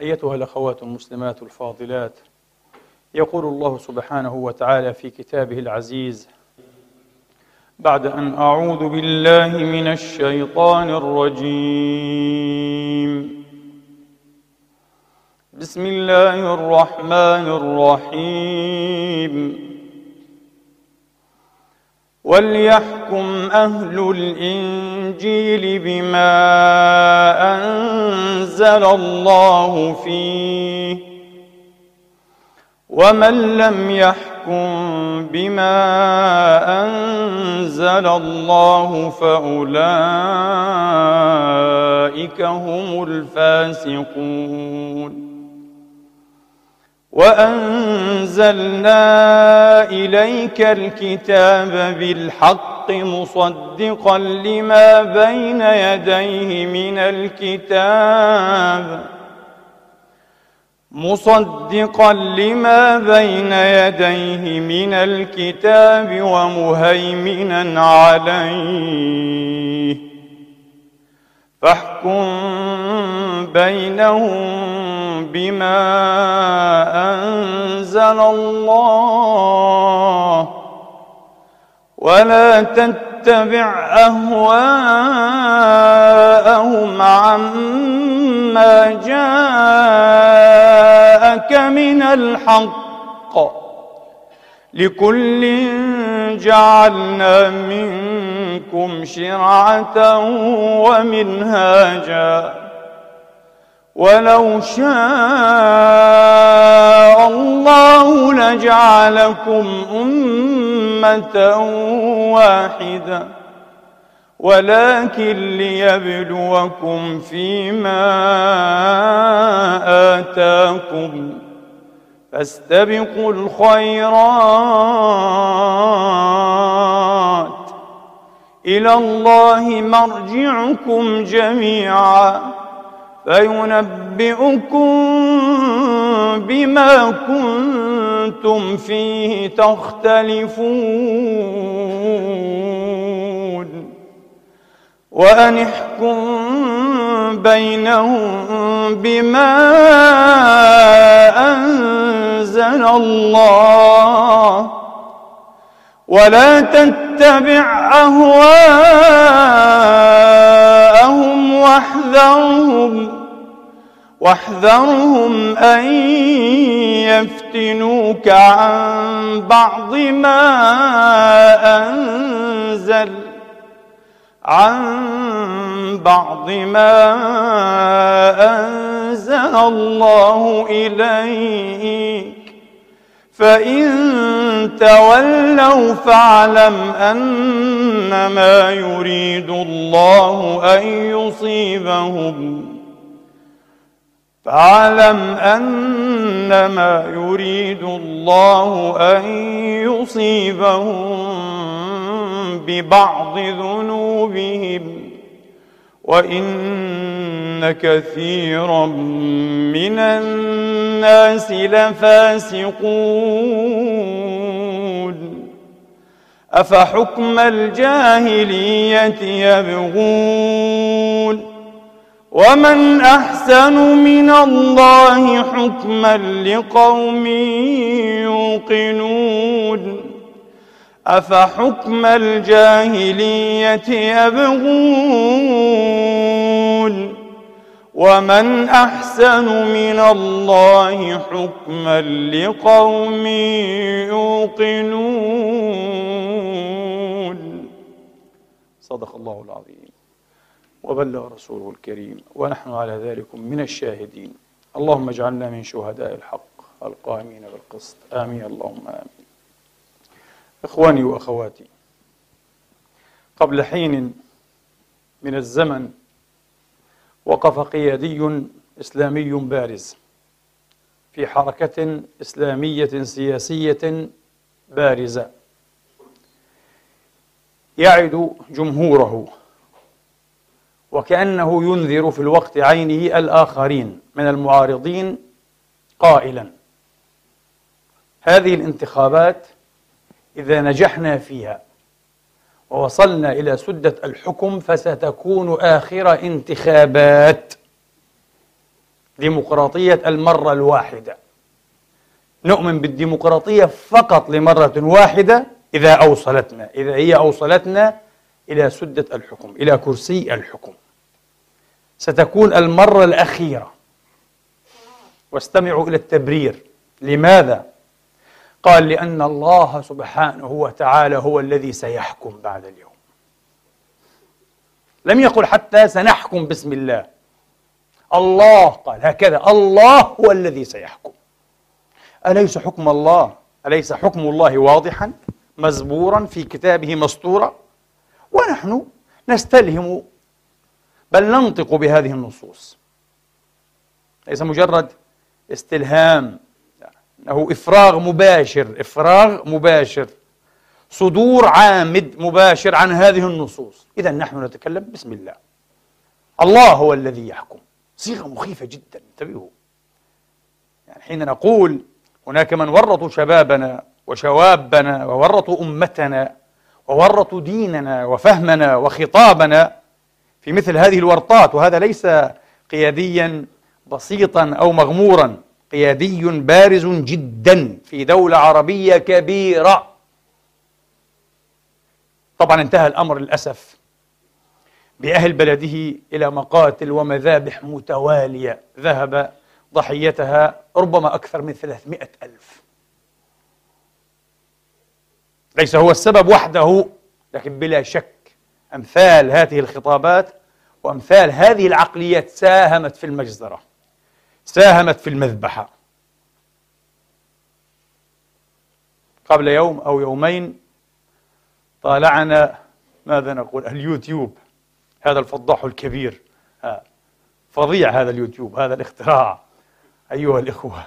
أيتها الأخوات المسلمات الفاضلات يقول الله سبحانه وتعالى في كتابه العزيز بعد أن أعوذ بالله من الشيطان الرجيم. بسم الله الرحمن الرحيم. وليحكم أهل الإنجيل بما أنزل الله فيه ومن لم يحكم بما أنزل الله فأولئك هم الفاسقون وأنزلنا إليك الكتاب بالحق مصدقا لما بين يديه من الكتاب. مصدقا لما بين يديه من الكتاب ومهيمنا عليه. فاحكم بينهم بما أنزل الله. ولا تتبع أهواءهم عما جاءك من الحق. لكل جعلنا منكم شرعة ومنهاجا. ولو شاء الله لجعلكم أمة واحدة ولكن ليبلوكم فيما آتاكم فاستبقوا الخيرات. إلى الله مرجعكم جميعا. فينبئكم بما كنتم فيه تختلفون. وأن احكم بينهم بما أنزل الله. ولا تتبع أهواءهم واحذرهم واحذرهم أن يفتنوك عن بعض ما أنزل عن بعض ما أنزل الله إليك. فإن تولوا فاعلم أنما يريد الله أن يصيبهم. فاعلم أنما يريد الله أن يصيبهم ببعض ذنوبهم وإن كثيرا من الناس لفاسقون. أفحكم الجاهلية يبغون؟ ومن أحسن من الله حكما لقوم يوقنون أفحكم الجاهلية يبغون ومن أحسن من الله حكما لقوم يوقنون صدق الله العظيم. وبلغ رسوله الكريم ونحن على ذلك من الشاهدين. اللهم اجعلنا من شهداء الحق القائمين بالقسط. آمين. اللهم آمين. إخواني وأخواتي قبل حين من الزمن وقف قيادي إسلامي بارز في حركة إسلامية سياسية بارزة. يعد جمهوره وكأنه ينذر في الوقت عينه الآخرين من المعارضين قائلا. هذه الانتخابات إذا نجحنا فيها ووصلنا إلى سدة الحكم فستكون آخر انتخابات ديمقراطية المرة الواحدة. نؤمن بالديمقراطية فقط لمرة واحدة إذا أوصلتنا إذا هي أوصلتنا إلى سدة الحكم إلى كرسي الحكم. ستكون المرة الأخيرة. واستمعوا إلى التبرير. لماذا؟ قال لأن الله سبحانه وتعالى هو الذي سيحكم بعد اليوم. لم يقل حتى سنحكم باسم الله. الله قال هكذا الله هو الذي سيحكم. أليس حكم الله؟ أليس حكم الله واضحا؟ مزبورا في كتابه مسطورا ونحن نستلهم بل ننطق بهذه النصوص. ليس مجرد استلهام انه إفراغ مباشر إفراغ مباشر صدور عامد مباشر عن هذه النصوص. اذا نحن نتكلم بسم الله. الله هو الذي يحكم. صيغة مخيفة جدا انتبهوا. يعني حين نقول هناك من ورطوا شبابنا وشوابنا وورطوا أمتنا وورطوا ديننا وفهمنا وخطابنا في مثل هذه الورطات وهذا ليس قياديا بسيطا أو مغمورا قيادي بارز جدا في دولة عربية كبيرة. طبعا انتهى الأمر للأسف بأهل بلده إلى مقاتل ومذابح متوالية. ذهب ضحيتها ربما أكثر من ثلاثمائة ألف. ليس هو السبب وحده لكن بلا شك أمثال هذه الخطابات وأمثال هذه العقليات ساهمت في المجزرة ساهمت في المذبحة. قبل يوم أو يومين طالعنا ماذا نقول؟ اليوتيوب هذا الفضاح الكبير. فظيع هذا اليوتيوب هذا الاختراع. أيها الإخوة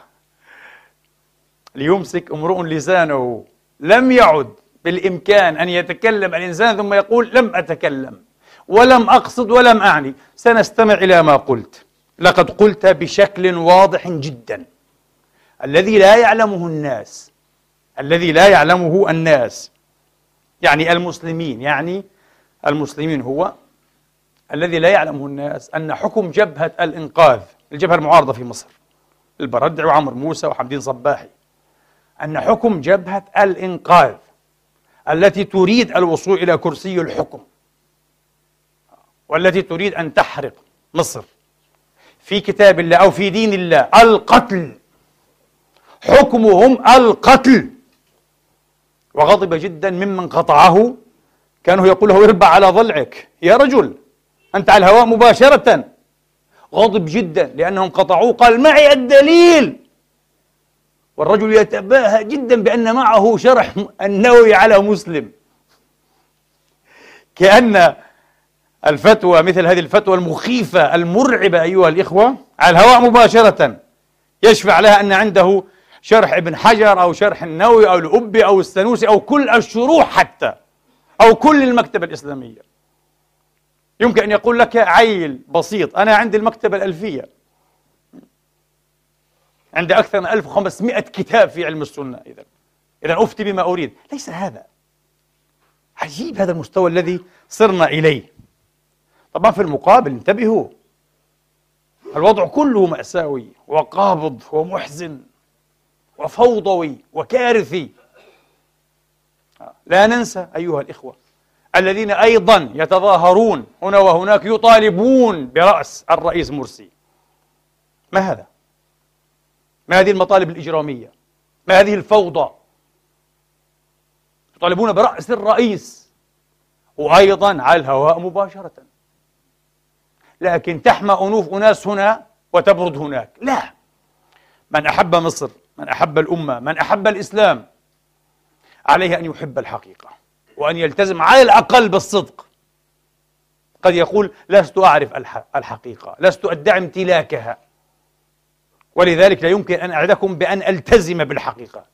ليمسك امرؤ لسانه لم يعد بالإمكان أن يتكلم الإنسان ثم يقول لم أتكلم ولم أقصد ولم أعني. سنستمع إلى ما قلت. لقد قلت بشكل واضح جدا. الذي لا يعلمه الناس الذي لا يعلمه الناس يعني المسلمين يعني المسلمين هو الذي لا يعلمه الناس أن حكم جبهة الإنقاذ الجبهة المعارضة في مصر البردع وعمر موسى وحمدين صباحي أن حكم جبهة الإنقاذ التي تريد الوصول إلى كرسي الحكم والتي تريد أن تحرق مصر في كتاب الله أو في دين الله القتل. حكمهم القتل. وغضب جدا ممن قطعه. كانه يقول له أربع على ضلعك. يا رجل أنت على الهواء مباشرة. غضب جدا لأنهم قطعوه. قال معي الدليل. والرجل يتباهى جدا بأن معه شرح النووي على مسلم. كأن الفتوى مثل هذه الفتوى المخيفة المرعبة أيها الإخوة على الهواء مباشرة يشفع لها أن عنده شرح ابن حجر أو شرح النووي أو الأبي أو السنوسي أو كل الشروح حتى أو كل المكتبة الإسلامية. يمكن أن يقول لك عيل بسيط أنا عندي المكتبة الألفية. عندي أكثر من 1500 كتاب في علم السنة. إذا إذا أفتي بما أريد. ليس هذا. عجيب هذا المستوى الذي صرنا إليه. طبعا في المقابل انتبهوا. الوضع كله مأساوي وقابض ومحزن وفوضوي وكارثي. لا ننسى أيها الإخوة الذين أيضا يتظاهرون هنا وهناك يطالبون برأس الرئيس مرسي. ما هذا؟ ما هذه المطالب الإجرامية؟ ما هذه الفوضى؟ يطالبون برأس الرئيس وأيضا على الهواء مباشرة. لكن تحمى أنوف أناس هنا وتبرد هناك. لا. من أحب مصر من أحب الأمة من أحب الإسلام عليه أن يحب الحقيقة وأن يلتزم على الأقل بالصدق. قد يقول لست أعرف الحقيقة لست أدعي امتلاكها. ولذلك لا يمكن أن أعدكم بأن ألتزم بالحقيقة.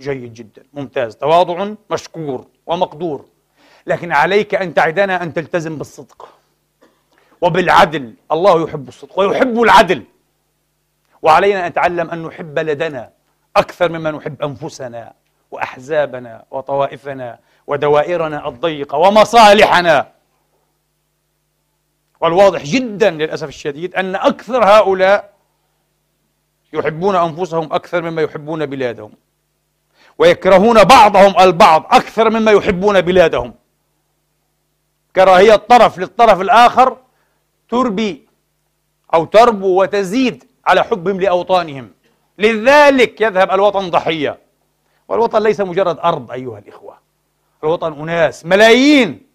جيد جدا ممتاز تواضع مشكور ومقدور. لكن عليك أن تعدنا أن تلتزم بالصدق. وبالعدل الله يحب الصدق ويحب العدل. وعلينا أن نتعلم أن نحب لدنا أكثر مما نحب أنفسنا وأحزابنا وطوائفنا ودوائرنا الضيقة ومصالحنا. والواضح جدا للأسف الشديد أن أكثر هؤلاء يحبون أنفسهم أكثر مما يحبون بلادهم. ويكرهون بعضهم البعض أكثر مما يحبون بلادهم. كراهية طرف للطرف الآخر تربي أو تربو وتزيد على حبهم لأوطانهم. لذلك يذهب الوطن ضحية. والوطن ليس مجرد أرض أيها الإخوة. الوطن أناس ملايين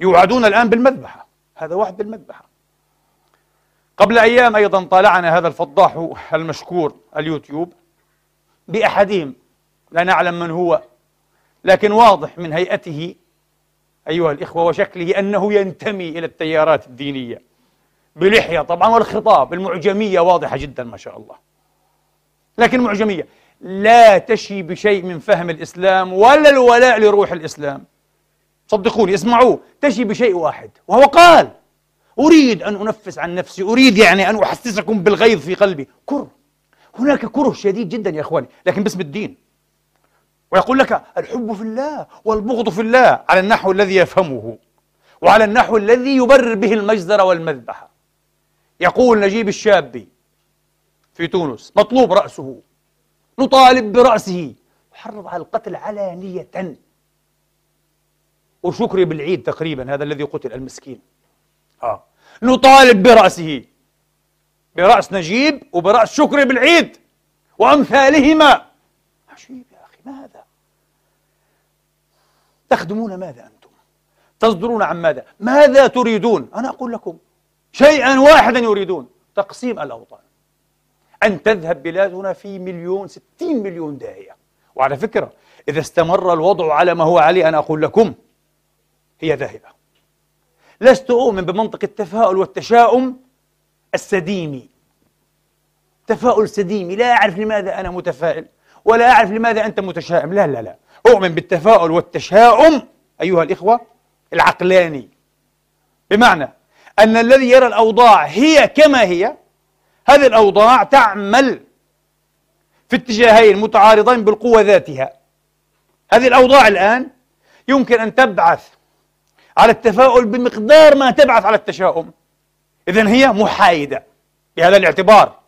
يوعدون الآن بالمذبحة. هذا وعد بالمذبحة. قبل أيام أيضا طالعنا هذا الفضاح المشكور اليوتيوب بأحدهم لا نعلم من هو لكن واضح من هيئته أيها الإخوة وشكله أنه ينتمي إلى التيارات الدينية بلحية طبعا والخطاب المعجمية واضحة جدا ما شاء الله. لكن معجمية لا تشي بشيء من فهم الإسلام ولا الولاء لروح الإسلام. صدقوني اسمعوه تشي بشيء واحد وهو قال أريد أن أنفس عن نفسي أريد يعني أن أحسسكم بالغيظ في قلبي. كره. هناك كره شديد جدا يا إخواني لكن باسم الدين. ويقول لك الحب في الله والبغض في الله على النحو الذي يفهمه وعلى النحو الذي يبرر به المجزرة والمذبحة. يقول نجيب الشابي في تونس مطلوب رأسه. نطالب برأسه. يحرض على القتل علانية. وشكري بالعيد تقريبا هذا الذي قتل المسكين. آه. نطالب برأسه. برأس نجيب وبرأس شكري بالعيد. وأمثالهما. عجيب يا أخي ماذا؟ تخدمون ماذا أنتم؟ تصدرون عن ماذا؟ ماذا تريدون؟ أنا أقول لكم شيئا واحدا يريدون تقسيم الأوطان. أن تذهب بلادنا في مليون ستين مليون داهية. وعلى فكرة إذا استمر الوضع على ما هو عليه أنا أقول لكم هي ذاهبة. لست أؤمن بمنطق التفاؤل والتشاؤم السديمي. تفاؤل سديمي لا أعرف لماذا أنا متفائل ولا أعرف لماذا أنت متشائم. لا لا لا. أؤمن بالتفاؤل والتشاؤم أيها الإخوة العقلاني. بمعنى أن الذي يرى الأوضاع هي كما هي هذه الأوضاع تعمل في اتجاهين متعارضين بالقوة ذاتها. هذه الأوضاع الآن يمكن أن تبعث على التفاؤل بمقدار ما تبعث على التشاؤم إذا هي محايدة بهذا الاعتبار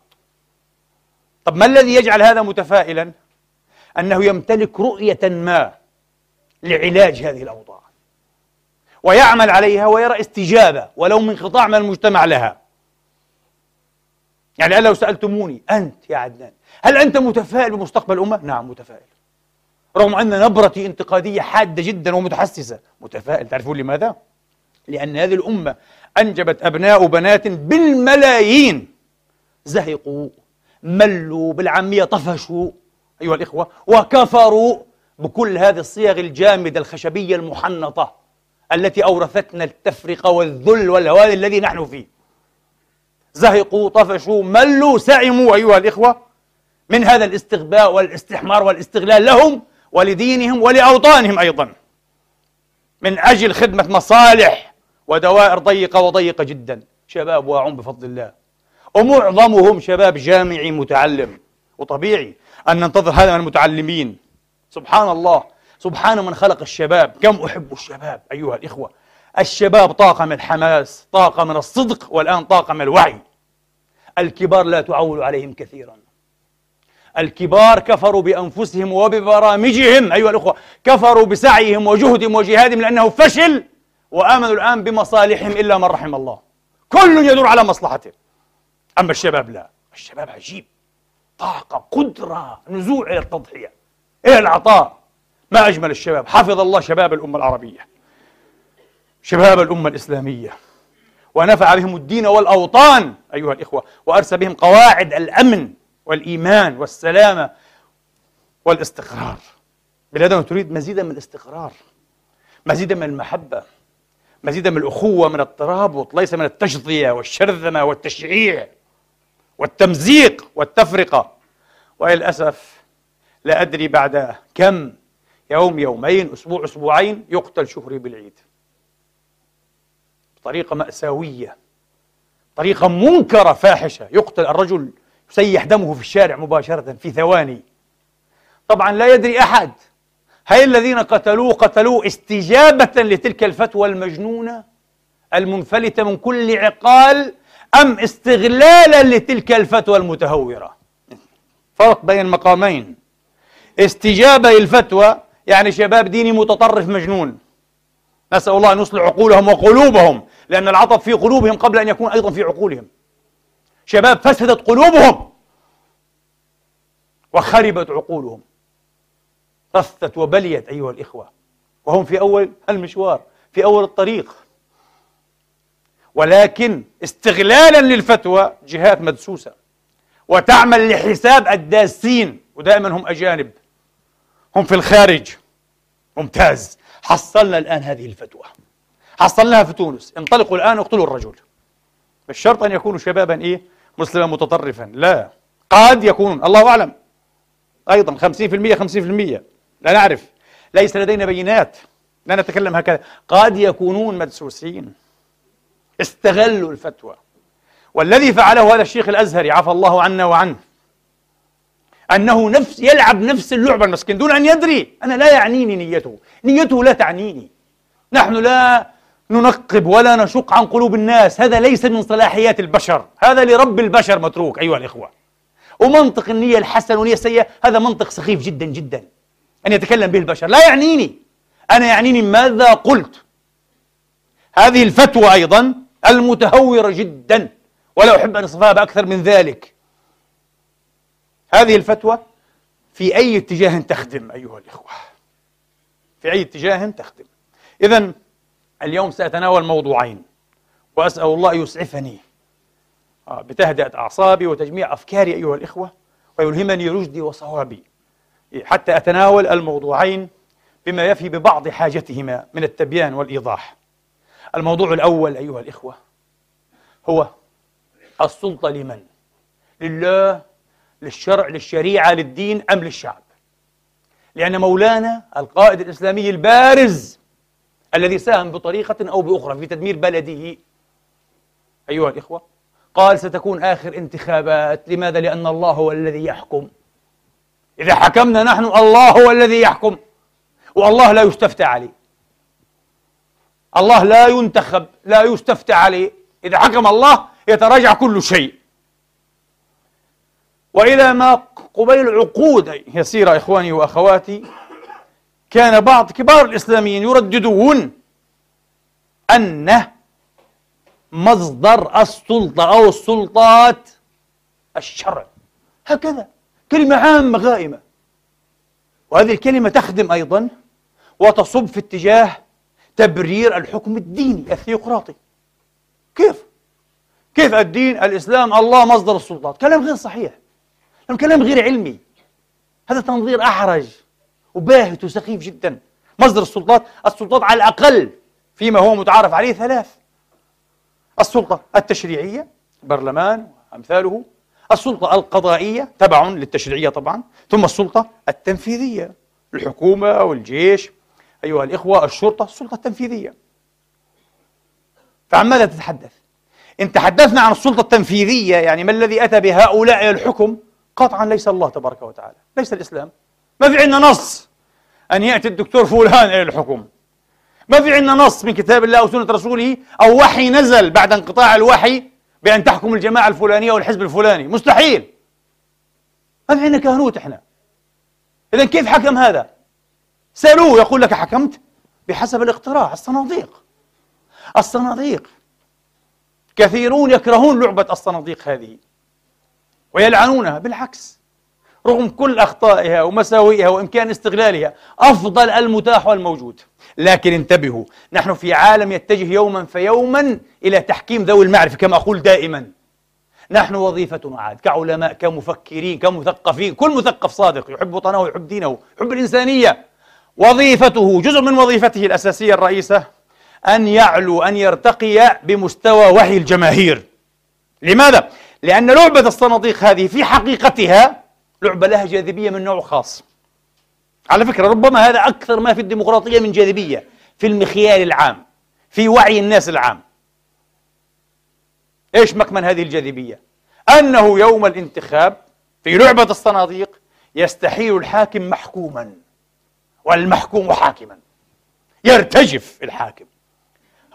طب ما الذي يجعل هذا متفائلا؟ أنه يمتلك رؤية ما لعلاج هذه الأوضاع ويعمل عليها ويرى استجابة ولو من قطاع من المجتمع لها يعني لو سألتموني أنت يا عدنان هل أنت متفائل بمستقبل الأمة؟ نعم متفائل رغم أن نبرتي انتقادية حادة جدا ومتحسسة. متفائل. تعرفون لماذا؟ لأن هذه الأمة أنجبت أبناء وبنات بالملايين. زهقوا ملوا بالعامية طفشوا. أيها الإخوة وكفروا بكل هذه الصيغ الجامدة الخشبية المحنطة التي أورثتنا التفرقة والذل والهوان الذي نحن فيه. زهقوا طفشوا ملوا سعموا أيها الإخوة من هذا الاستغباء والاستحمار والاستغلال. لهم ولدينهم ولأوطانهم أيضا. من أجل خدمة مصالح ودوائر ضيقة وضيقة جدا. شباب واعون بفضل الله. ومعظمهم شباب جامعي متعلم. وطبيعي أن ننتظر هذا من المتعلمين. سبحان الله. سبحان من خلق الشباب. كم أحب الشباب أيها الإخوة. الشباب طاقة من الحماس طاقة من الصدق والآن طاقة من الوعي. الكبار لا تعول عليهم كثيرا. الكبار كفروا بأنفسهم وببرامجهم أيها الأخوة كفروا بسعيهم وجهدهم وجهادهم لأنه فشل وآمنوا الآن بمصالحهم إلا من رحم الله. كل يدور على مصلحته. أما الشباب لا. الشباب عجيب. طاقة قدرة نزوع إلى التضحية إلى العطاء. ما أجمل الشباب. حفظ الله شباب الأمة العربية. شباب الأمة الإسلامية. ونفع بهم الدين والأوطان أيها الإخوة وأرسى بهم قواعد الأمن. والإيمان والسلامة والاستقرار. بلادنا تريد مزيدا من الاستقرار مزيدا من المحبة مزيدا من الأخوة من الترابط ليس من التشظية والشرذمة والتشعيع والتمزيق والتفرقة. وللأسف لا أدري بعد كم يوم يومين أسبوع أسبوعين يقتل شهري بالعيد. بطريقة مأساوية طريقة منكرة فاحشة. يقتل الرجل يسيح دمه في الشارع مباشرة في ثواني. طبعا لا يدري أحد هل الذين قتلوه قتلوه استجابة لتلك الفتوى المجنونة المنفلتة من كل عقال أم استغلالا لتلك الفتوى المتهورة؟ فرق بين المقامين. استجابة للفتوى يعني شباب ديني متطرف مجنون. نسأل الله أن يصلح عقولهم وقلوبهم لأن العطب في قلوبهم قبل أن يكون أيضا في عقولهم. شباب فسدت قلوبهم وخربت عقولهم. رثت وبليت أيها الإخوة. وهم في أول المشوار في أول الطريق. ولكن استغلالا للفتوى جهات مدسوسة. وتعمل لحساب الداسين ودائما هم أجانب. هم في الخارج. ممتاز. حصلنا الآن هذه الفتوى. حصلناها في تونس. انطلقوا الآن اقتلوا الرجل. الشرط أن يكونوا شبابا إيه؟ مسلما متطرفا. لا. قد يكونون. الله أعلم. أيضا 50% 50% لا نعرف. ليس لدينا بينات. لا نتكلم هكذا. قد يكونون مدسوسين. استغلوا الفتوى. والذي فعله هذا الشيخ الأزهري عفى الله عنا وعنه أنه نفس يلعب نفس اللعبة المسكين دون أن يدري. أنا لا يعنيني نيته. نيته لا تعنيني. نحن لا ننقب ولا نشق عن قلوب الناس. هذا ليس من صلاحيات البشر. هذا لرب البشر متروك أيها الإخوة. ومنطق النية الحسنة والنية السيئة هذا منطق سخيف جدا جدا. أن يتكلم به البشر. لا يعنيني. أنا يعنيني ماذا قلت. هذه الفتوى أيضا المتهورة جدا ولا أحب أن أصفها بأكثر من ذلك. هذه الفتوى في أي اتجاه تخدم أيها الإخوة. في أي اتجاه تخدم. إذا اليوم سأتناول موضوعين وأسأل الله يسعفني آه، بتهدئة أعصابي وتجميع أفكاري أيها الإخوة ويلهمني رشدي وصوابي حتى أتناول الموضوعين بما يفي ببعض حاجتهما من التبيان والإيضاح الموضوع الأول أيها الإخوة هو السلطة لمن؟ لله للشرع للشريعة للدين أم للشعب؟ لأن مولانا القائد الإسلامي البارز الذي ساهم بطريقة أو بأخرى في تدمير بلده. أيها الإخوة قال ستكون آخر انتخابات. لماذا؟ لأن الله هو الذي يحكم. إذا حكمنا نحن الله هو الذي يحكم. والله لا يستفتى عليه. الله لا ينتخب لا يستفتى عليه. إذا حكم الله يتراجع كل شيء. وإلى ما قبيل عقود يسيرة إخواني وأخواتي كان بعض كبار الإسلاميين يرددون أن مصدر السلطة أو السلطات الشرع هكذا. كلمة عامة غائمة. وهذه الكلمة تخدم أيضا وتصب في اتجاه تبرير الحكم الديني الثيوقراطي كيف؟ كيف الدين الإسلام الله مصدر السلطات؟ كلام غير صحيح. كلام غير علمي. هذا تنظير أحرج. وباهت وسخيف جدا. مصدر السلطات السلطات على الأقل فيما هو متعارف عليه ثلاث. السلطة التشريعية برلمان وأمثاله. السلطة القضائية تبع للتشريعية طبعا. ثم السلطة التنفيذية الحكومة والجيش. أيها الإخوة الشرطة السلطة التنفيذية. فعن ماذا تتحدث؟ إن تحدثنا عن السلطة التنفيذية يعني ما الذي أتى بهؤلاء الحكم؟ قطعا ليس الله تبارك وتعالى ليس الإسلام. ما في عندنا نص أن يأتي الدكتور فلان إلى الحكم. ما في عندنا نص من كتاب الله أو سنة رسوله أو وحي نزل بعد انقطاع الوحي بأن تحكم الجماعة الفلانية والحزب الفلاني. مستحيل. ما في عندنا كهنوت إحنا. إذا كيف حكم هذا؟ سألوه يقول لك حكمت بحسب الاقتراع الصناديق. الصناديق. كثيرون يكرهون لعبة الصناديق هذه ويلعنونها. بالعكس. رغم كل أخطائها ومساوئها وإمكان استغلالها أفضل المتاح والموجود. لكن انتبهوا نحن في عالم يتجه يوما فيوما إلى تحكيم ذوي المعرفة كما أقول دائما. نحن وظيفتنا عاد كعلماء كمفكرين كمثقفين كل مثقف صادق يحب وطنه ويحب دينه يحب الإنسانية. وظيفته جزء من وظيفته الأساسية الرئيسة أن يعلو أن يرتقي بمستوى وحي الجماهير. لماذا؟ لأن لعبة الصناديق هذه في حقيقتها لعبة لها جاذبية من نوع خاص. على فكرة ربما هذا أكثر ما في الديمقراطية من جاذبية في المخيال العام في وعي الناس العام. إيش مكمن هذه الجاذبية؟ أنه يوم الانتخاب في لعبة الصناديق يستحيل الحاكم محكوما والمحكوم حاكما. يرتجف الحاكم.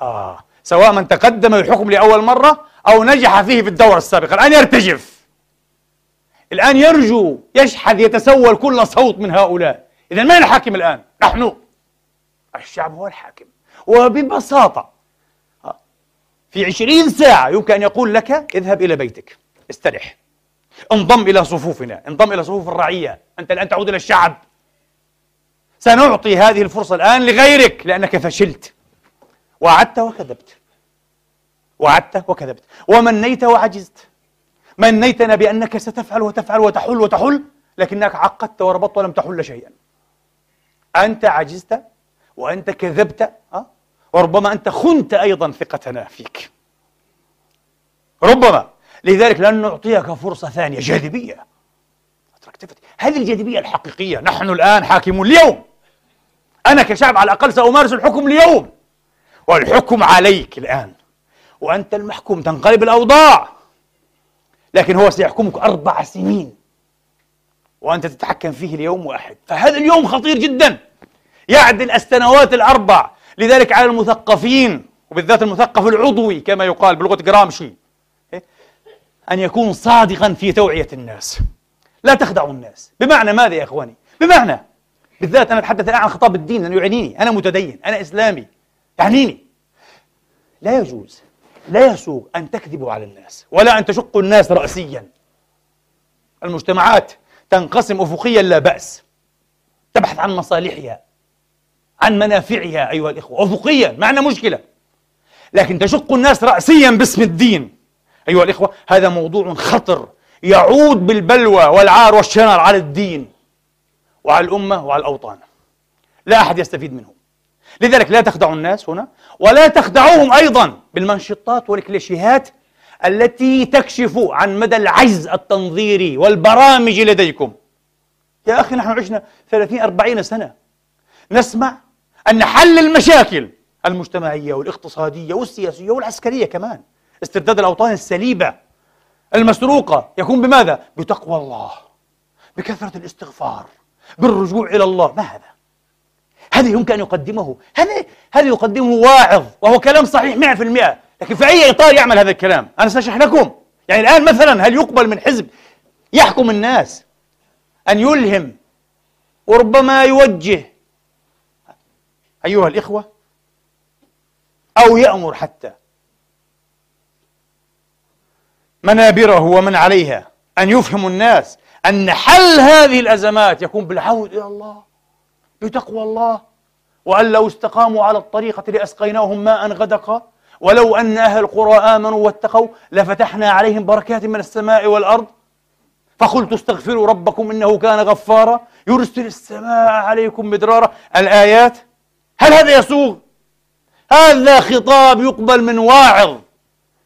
آه سواء من تقدم للحكم لأول مرة أو نجح فيه في الدورة السابقة الآن يرتجف. الآن يرجو يشحذ يتسول كل صوت من هؤلاء. إذا من الحاكم الآن؟ نحن. الشعب هو الحاكم. وببساطة في عشرين ساعة يمكن أن يقول لك اذهب إلى بيتك. استرح. انضم إلى صفوفنا. انضم إلى صفوف الرعية. أنت الآن تعود إلى الشعب. سنعطي هذه الفرصة الآن لغيرك لأنك فشلت. وعدت وكذبت. وعدت وكذبت. ومنيت وعجزت. منيتنا بأنك ستفعل وتفعل وتحل وتحل لكنك عقدت وربطت ولم تحل شيئا. أنت عجزت وأنت كذبت أه؟ وربما أنت خنت أيضا ثقتنا فيك. ربما. لذلك لن نعطيك فرصة ثانية جاذبية. هذه الجاذبية الحقيقية. نحن الآن حاكمون اليوم. أنا كشعب على الأقل سأمارس الحكم اليوم. والحكم عليك الآن. وأنت المحكوم. تنقلب الأوضاع. لكن هو سيحكمك أربع سنين وأنت تتحكم فيه اليوم واحد. فهذا اليوم خطير جدا. يعدل السنوات الأربع. لذلك على المثقفين وبالذات المثقف العضوي كما يقال بلغة جرامشي إيه؟ أن يكون صادقا في توعية الناس. لا تخدعوا الناس. بمعنى ماذا يا إخواني؟ بمعنى بالذات أنا أتحدث الآن عن خطاب الدين لأنه يعنيني. أنا متدين أنا إسلامي. يعنيني. لا يجوز. لا يسوغ أن تكذبوا على الناس ولا أن تشقوا الناس رأسيا. المجتمعات تنقسم أفقيا لا بأس. تبحث عن مصالحها عن منافعها أيها الإخوة. أفقيا ما عندنا مشكلة. لكن تشق الناس رأسيا باسم الدين أيها الإخوة هذا موضوع خطر. يعود بالبلوى والعار والشنار على الدين وعلى الأمة وعلى الأوطان. لا أحد يستفيد منه. لذلك لا تخدعوا الناس هنا ولا تخدعوهم أيضا بالمنشطات والكليشيهات التي تكشف عن مدى العجز التنظيري والبرامج لديكم يا أخي نحن عشنا 30 40 سنة نسمع أن حل المشاكل المجتمعية والاقتصادية والسياسية والعسكرية كمان استرداد الأوطان السليبة المسروقة يكون بماذا؟ بتقوى الله بكثرة الاستغفار بالرجوع إلى الله ما هذا؟ هذا يمكن أن يقدمه؟ هذا هذا يقدمه واعظ؟ وهو كلام صحيح 100% لكن في أي إطار يعمل هذا الكلام؟ أنا سأشرح لكم. يعني الآن مثلا هل يقبل من حزب؟ يحكم الناس أن يلهم وربما يوجه. أيها الإخوة أو يأمر حتى منابره ومن عليها أن يفهم الناس أن حل هذه الأزمات يكون بالعود إلى الله بتقوى الله. وأن لو استقاموا على الطريقة لأسقيناهم ماء غدقا ولو أن أهل القرى آمنوا واتقوا لفتحنا عليهم بركات من السماء والأرض. فقلت استغفروا ربكم إنه كان غفارا يرسل السماء عليكم مدرارا. الآيات هل هذا يسوغ؟ هذا خطاب يقبل من واعظ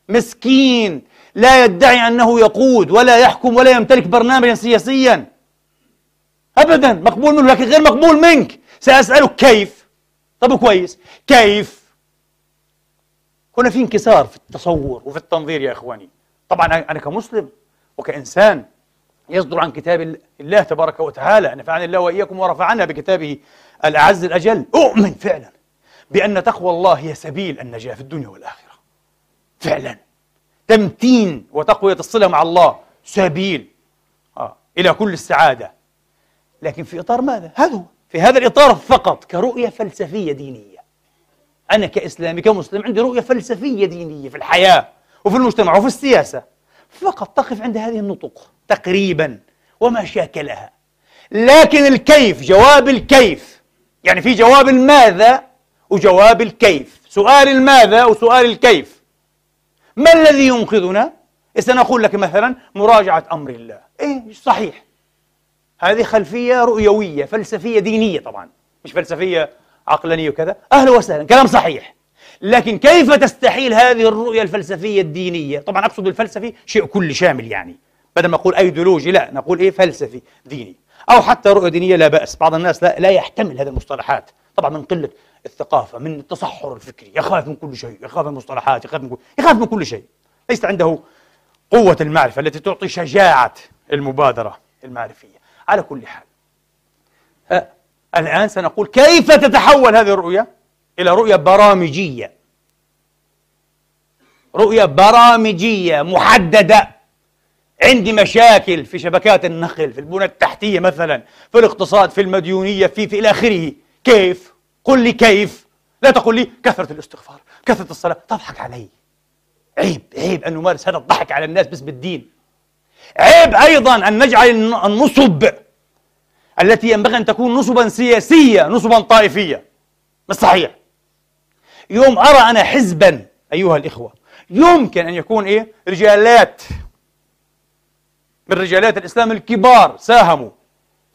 مسكين لا يدعي أنه يقود ولا يحكم ولا يمتلك برنامجا سياسيا. أبدا مقبول منه لكن غير مقبول منك. سأسألك كيف؟ طب كويس. كيف؟ هنا في انكسار في التصور. وفي التنظير يا إخواني. طبعا أنا كمسلم وكإنسان يصدر عن كتاب الله تبارك وتعالى. نفعني الله وإياكم ورفعنا بكتابه الأعز الأجل. أؤمن فعلا بأن تقوى الله هي سبيل النجاة في الدنيا والآخرة. فعلا. تمتين وتقوية الصلة مع الله سبيل. آه. إلى كل السعادة. لكن في إطار ماذا؟ هذا هو. في هذا الإطار فقط كرؤية فلسفية دينية. أنا كإسلامي كمسلم عندي رؤية فلسفية دينية في الحياة وفي المجتمع وفي السياسة. فقط تقف عند هذه النطق تقريبا وما شاكلها لكن الكيف جواب الكيف يعني في جواب الماذا وجواب الكيف. سؤال الماذا وسؤال الكيف. ما الذي ينقذنا؟ سنقول لك مثلا مراجعة أمر الله. إيه صحيح. هذه خلفية رؤيوية فلسفية دينية طبعا مش فلسفية عقلانية وكذا. أهلا وسهلا كلام صحيح. لكن كيف تستحيل هذه الرؤية الفلسفية الدينية؟ طبعا أقصد الفلسفي شيء كل شامل يعني بدل ما أقول أيديولوجي لا نقول إيه فلسفي ديني. أو حتى رؤية دينية لا بأس بعض الناس لا, لا يحتمل هذه المصطلحات. طبعا من قلة الثقافة من التصحر الفكري يخاف من كل شيء يخاف من المصطلحات يخاف من كل, يخاف من كل شيء. ليس عنده قوة المعرفة التي تعطي شجاعة المبادرة المعرفية. على كل حال. أه الآن سنقول كيف تتحول هذه الرؤية إلى رؤية برامجية؟ رؤية برامجية محددة. عندي مشاكل في شبكات النقل في البنى التحتية مثلا في الاقتصاد في المديونية في في إلى آخره. كيف؟ قل لي كيف؟ لا تقول لي كثرة الاستغفار كثرة الصلاة. تضحك علي. عيب عيب أن نمارس هذا الضحك على الناس باسم الدين. عيب أيضا أن نجعل النصب التي ينبغي أن تكون نصبا سياسية نصبا طائفية. مش صحيح يوم أرى أنا حزبا أيها الإخوة يمكن أن يكون إيه؟ رجالات. من رجالات الإسلام الكبار ساهموا.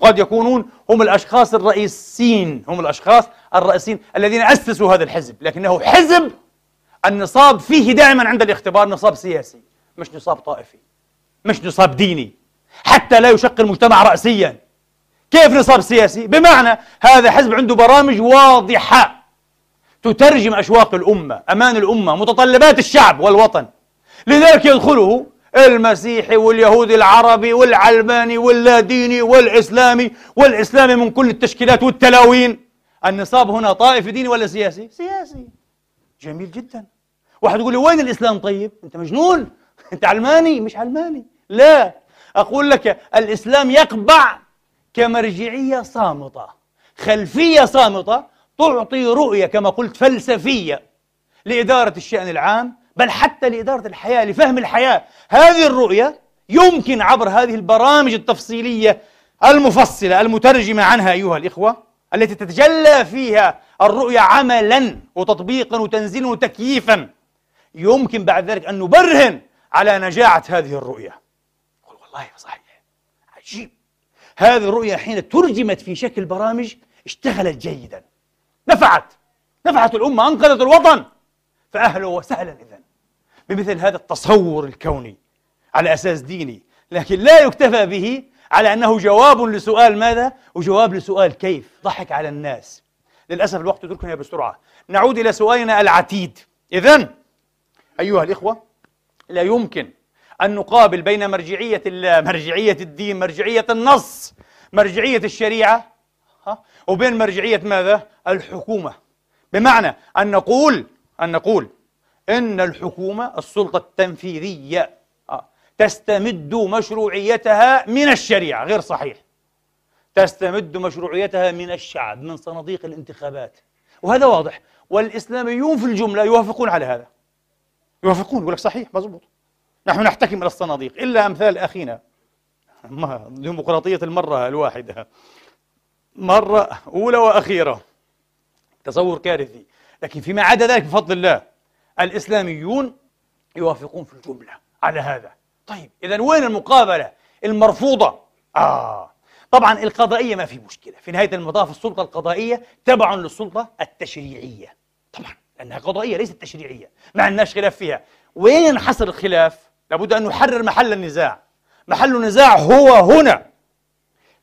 قد يكونون هم الأشخاص الرئيسيين هم الأشخاص الرئيسيين الذين أسسوا هذا الحزب. لكنه حزب النصاب فيه دائما عند الاختبار نصاب سياسي مش نصاب طائفي. مش نصاب ديني حتى لا يشق المجتمع رأسيا. كيف نصاب سياسي؟ بمعنى هذا حزب عنده برامج واضحة تترجم أشواق الأمة أمان الأمة متطلبات الشعب والوطن. لذلك يدخله المسيحي واليهودي العربي والعلماني واللاديني والإسلامي والإسلامي من كل التشكيلات والتلاوين. النصاب هنا طائفي ديني ولا سياسي؟ سياسي. جميل جدا. واحد يقول لي وين الإسلام طيب؟ أنت مجنون. أنت علماني مش علماني. لا. أقول لك الإسلام يقبع كمرجعية صامتة خلفية صامتة تعطي رؤية كما قلت فلسفية لإدارة الشأن العام بل حتى لإدارة الحياة لفهم الحياة. هذه الرؤية يمكن عبر هذه البرامج التفصيلية المفصلة المترجمة عنها أيها الإخوة التي تتجلى فيها الرؤية عملا وتطبيقا وتنزيلا وتكييفا. يمكن بعد ذلك أن نبرهن على نجاعة هذه الرؤية. والله صحيح. عجيب. هذه الرؤية حين ترجمت في شكل برامج اشتغلت جيدا. نفعت. نفعت الأمة أنقذت الوطن. فأهلا وسهلا إذا بمثل هذا التصور الكوني على أساس ديني. لكن لا يكتفى به على أنه جواب لسؤال ماذا؟ وجواب لسؤال كيف؟ ضحك على الناس. للأسف الوقت يتركنا بسرعة. نعود إلى سؤالنا العتيد. إذا أيها الإخوة لا يمكن أن نقابل بين مرجعية الله مرجعية الدين مرجعية النص مرجعية الشريعة ها؟ وبين مرجعية ماذا؟ الحكومة. بمعنى أن نقول أن نقول إن الحكومة السلطة التنفيذية آه، تستمد مشروعيتها من الشريعة غير صحيح. تستمد مشروعيتها من الشعب من صناديق الانتخابات. وهذا واضح. والإسلاميون في الجملة يوافقون على هذا. يوافقون يقول لك صحيح مضبوط نحن نحتكم إلى الصناديق إلا أمثال أخينا. ديمقراطية المرة الواحدة. مرة أولى وأخيرة. تصور كارثي. لكن فيما عدا ذلك بفضل الله الإسلاميون يوافقون في الجملة على هذا. طيب إذا وين المقابلة؟ المرفوضة. آه. طبعا القضائية ما في مشكلة. في نهاية المطاف السلطة القضائية تبع للسلطة التشريعية. طبعا لأنها قضائية ليست تشريعية ما عندناش خلاف فيها؟ وين ينحصر الخلاف؟ لابد أن نحرر محل النزاع. محل النزاع هو هنا.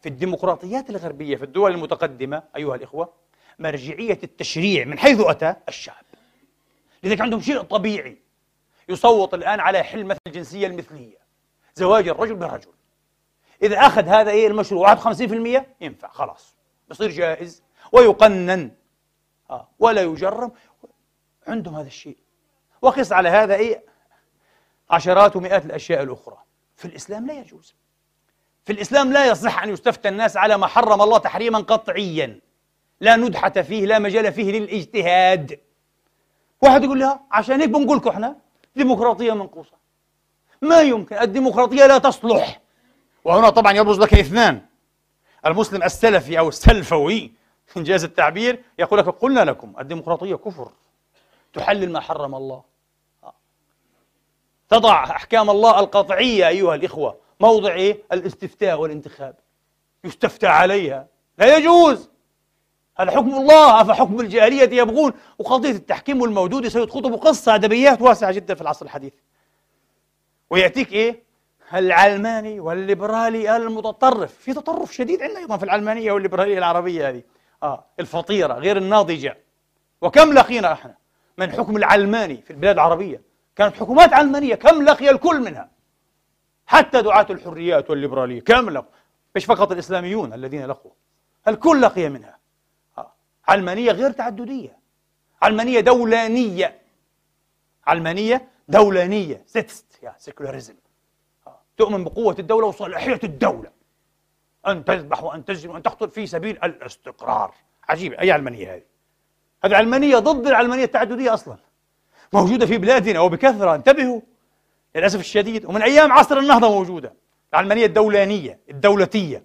في الديمقراطيات الغربية في الدول المتقدمة أيها الإخوة مرجعية التشريع من حيث أتى الشعب. لذلك عندهم شيء طبيعي. يصوت الآن على حل مثل الجنسية المثلية. زواج الرجل بالرجل. إذا أخذ هذا إيه المشروع؟ 51% ينفع خلاص. بصير جائز ويقنن. آه ولا يجرم. عندهم هذا الشيء. وقس على هذا إيه؟ عشرات ومئات الأشياء الأخرى. في الإسلام لا يجوز. في الإسلام لا يصح أن يستفتى الناس على ما حرم الله تحريما قطعيا. لا ندحة فيه لا مجال فيه للاجتهاد. واحد يقول لها عشان هيك بنقول لكم إحنا ديمقراطية منقوصة. ما يمكن الديمقراطية لا تصلح. وهنا طبعا يبرز لك اثنان. المسلم السلفي أو السلفوي إنجاز التعبير يقول لك قلنا لكم الديمقراطية كفر. تحلل ما حرم الله. تضع أحكام الله القطعية أيها الإخوة. موضع إيه؟ الاستفتاء والانتخاب. يستفتى عليها. لا يجوز. هذا حكم الله. أفحكم الجاهلية يبغون؟ وقضية التحكيم والموجود سيد قطب قصة أدبيات واسعة جدا في العصر الحديث. ويأتيك إيه؟ العلماني والليبرالي المتطرف. في تطرف شديد عندنا أيضا في العلمانية والليبرالية العربية هذه. آه الفطيرة غير الناضجة. وكم لقينا إحنا من حكم العلماني في البلاد العربية؟ كانت حكومات علمانية كم لقي الكل منها؟ حتى دعاة الحريات والليبرالية كم لقوا مش فقط الإسلاميون الذين لقوا الكل لقي منها. آه. علمانية غير تعددية. علمانية دولانية. علمانية دولانية. statist secularism آه. تؤمن بقوة الدولة وصلاحية الدولة. أن تذبح وأن تزن وأن تقتل في سبيل الاستقرار. عجيبة أي علمانية هذه؟ هذه علمانية ضد العلمانية التعددية أصلا. موجودة في بلادنا وبكثرة انتبهوا للأسف الشديد ومن أيام عصر النهضة موجودة. العلمانية الدولانية الدولتية.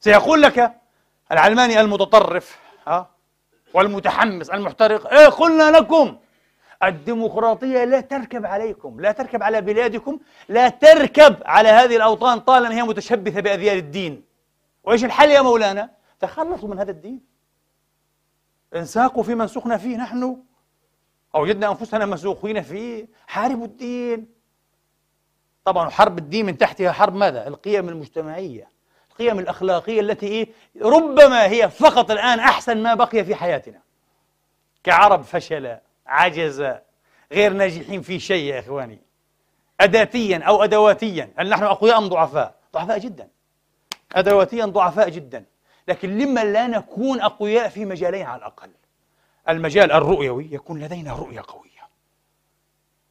سيقول لك العلماني المتطرف ها والمتحمس المحترق إيه قلنا لكم الديمقراطية لا تركب عليكم لا تركب على بلادكم لا تركب على هذه الأوطان طالما هي متشبثة بأذيال الدين. وإيش الحل يا مولانا؟ تخلصوا من هذا الدين. انساقوا في من سخنا فيه نحن أوجدنا أنفسنا مسوقين فيه. حاربوا الدين. طبعا حرب الدين من تحتها حرب ماذا؟ القيم المجتمعية. القيم الأخلاقية التي إيه؟ ربما هي فقط الآن أحسن ما بقي في حياتنا. كعرب فشل عجز غير ناجحين في شيء يا إخواني. أداتيا أو أدواتيا. هل نحن أقوياء أم ضعفاء؟ ضعفاء جدا. أدواتيا ضعفاء جدا. لكن لما لا نكون أقوياء في مجالين على الأقل. المجال الرؤيوي يكون لدينا رؤية قوية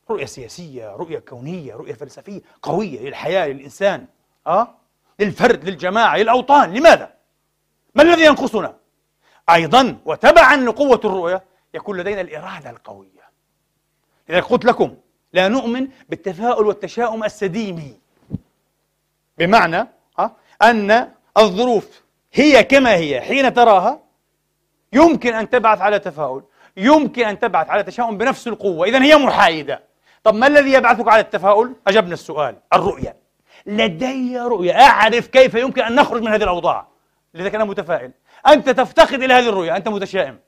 رؤية سياسية رؤية كونية رؤية فلسفية قوية للحياة للإنسان أه؟ للفرد للجماعة للأوطان لماذا؟ ما الذي ينقصنا؟ أيضا وتبعا لقوة الرؤية يكون لدينا الإرادة القوية لذلك قلت لكم لا نؤمن بالتفاؤل والتشاؤم السديمي بمعنى أه؟ أن الظروف هي كما هي حين تراها يمكن أن تبعث على تفاؤل يمكن أن تبعث على تشاؤم بنفس القوة. إذا هي محايدة. طب ما الذي يبعثك على التفاؤل؟ أجبنا السؤال الرؤية. لدي رؤية. أعرف كيف يمكن أن نخرج من هذه الأوضاع. لذلك أنا متفائل. أنت تفتقد إلى هذه الرؤية. أنت متشائم.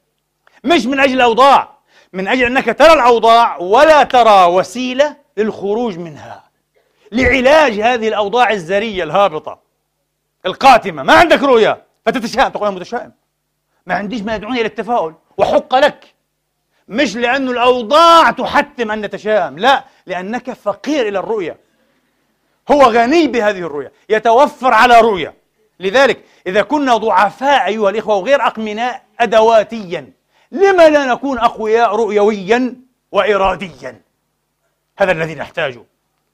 مش من أجل الأوضاع من أجل أنك ترى الأوضاع ولا ترى وسيلة للخروج منها. لعلاج هذه الأوضاع الزرية الهابطة القاتمة. ما عندك رؤية؟ فتتشائم تقول أنا متشائم. ما عنديش ما يدعوني إلى التفاؤل وحق لك. مش لأن الأوضاع تحتم أن نتشائم لا لأنك فقير إلى الرؤية. هو غني بهذه الرؤية يتوفر على رؤية. لذلك إذا كنا ضعفاء أيها الإخوة وغير أقمناء أدواتيا لما لا نكون أقوياء رؤيويا وإراديا؟ هذا الذي نحتاجه.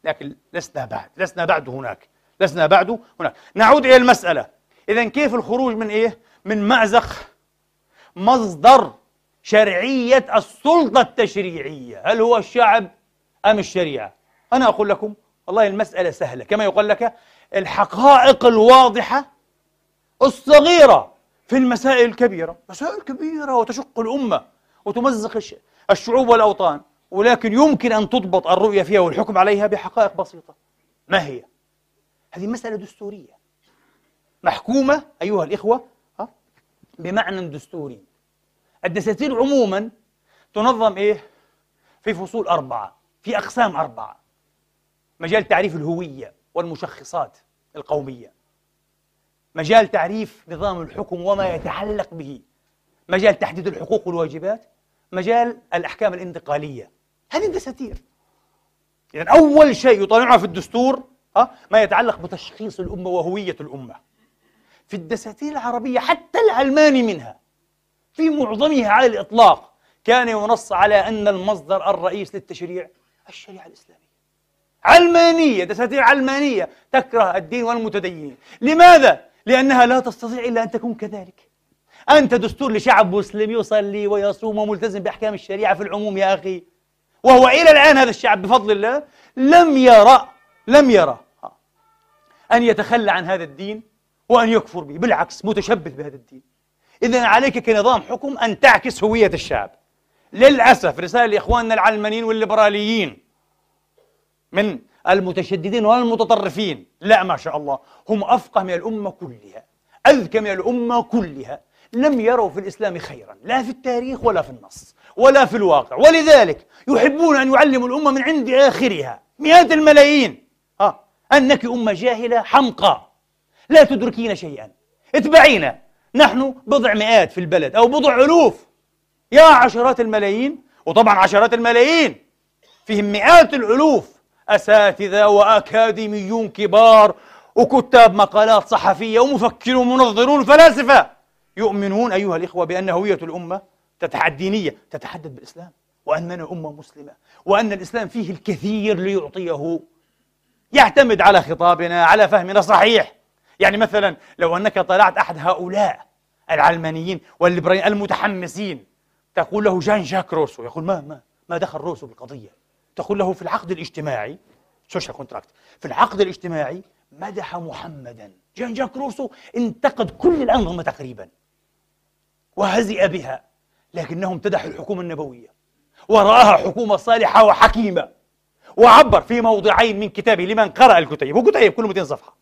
لكن لسنا بعد لسنا بعد هناك لسنا بعد هناك. نعود إلى المسألة. إذا كيف الخروج من إيه؟ من مأزق مصدر شرعية السلطة التشريعية. هل هو الشعب أم الشريعة؟ أنا أقول لكم والله المسألة سهلة. كما يقول لك الحقائق الواضحة الصغيرة في المسائل الكبيرة. مسائل كبيرة وتشق الأمة وتمزق الشعوب والأوطان. ولكن يمكن أن تضبط الرؤية فيها والحكم عليها بحقائق بسيطة. ما هي؟ هذه مسألة دستورية. محكومة أيها الإخوة بمعنى دستوري. الدساتير عموما تنظم إيه؟ في فصول أربعة في أقسام أربعة. مجال تعريف الهوية والمشخصات القومية. مجال تعريف نظام الحكم وما يتعلق به. مجال تحديد الحقوق والواجبات. مجال الأحكام الانتقالية. هذه الدساتير إذا أول شيء يطالعها في الدستور ما يتعلق بتشخيص الأمة وهوية الأمة. في الدساتير العربية حتى العلماني منها. في معظمها على الإطلاق. كان ينص على أن المصدر الرئيس للتشريع الشريعة الإسلامية. علمانية دساتير علمانية تكره الدين والمتدينين لماذا؟ لأنها لا تستطيع إلا أن تكون كذلك. أنت دستور لشعب مسلم يصلي ويصوم وملتزم بأحكام الشريعة في العموم يا أخي. وهو إلى الآن هذا الشعب بفضل الله لم يرى لم يرى أن يتخلى عن هذا الدين وأن يكفر به بالعكس متشبث بهذا الدين. إذا عليك كنظام حكم أن تعكس هوية الشعب. للأسف رسالة لإخواننا العلمانيين والليبراليين من المتشددين والمتطرفين لا ما شاء الله هم أفقه من الأمة كلها أذكى من الأمة كلها لم يروا في الإسلام خيرا لا في التاريخ ولا في النص ولا في الواقع. ولذلك يحبون أن يعلموا الأمة من عند آخرها مئات الملايين. آه. أنك أمة جاهلة حمقى. لا تدركين شيئا. اتبعينا. نحن بضع مئات في البلد أو بضع ألوف. يا عشرات الملايين وطبعا عشرات الملايين. فيهم مئات الألوف. أساتذة وأكاديميون كبار وكتاب مقالات صحفية ومفكرون ومنظرون وفلاسفة. يؤمنون أيها الإخوة بأن هوية الأمة الدينية تتحدث بالإسلام. وأننا أمة مسلمة. وأن الإسلام فيه الكثير ليعطيه. يعتمد على خطابنا على فهمنا صحيح. يعني مثلا لو أنك طلعت أحد هؤلاء العلمانيين والليبراليين المتحمسين تقول له جان جاك روسو يقول ما ما ما دخل روسو بالقضية. تقول له في العقد الاجتماعي social contract في العقد الاجتماعي مدح محمدا. جان جاك روسو انتقد كل الأنظمة تقريبا وهزئ بها لكنه امتدح الحكومة النبوية ورآها حكومة صالحة وحكيمة وعبر في موضعين من كتابه لمن قرأ الكتيب هو كتيب كله 200 صفحة.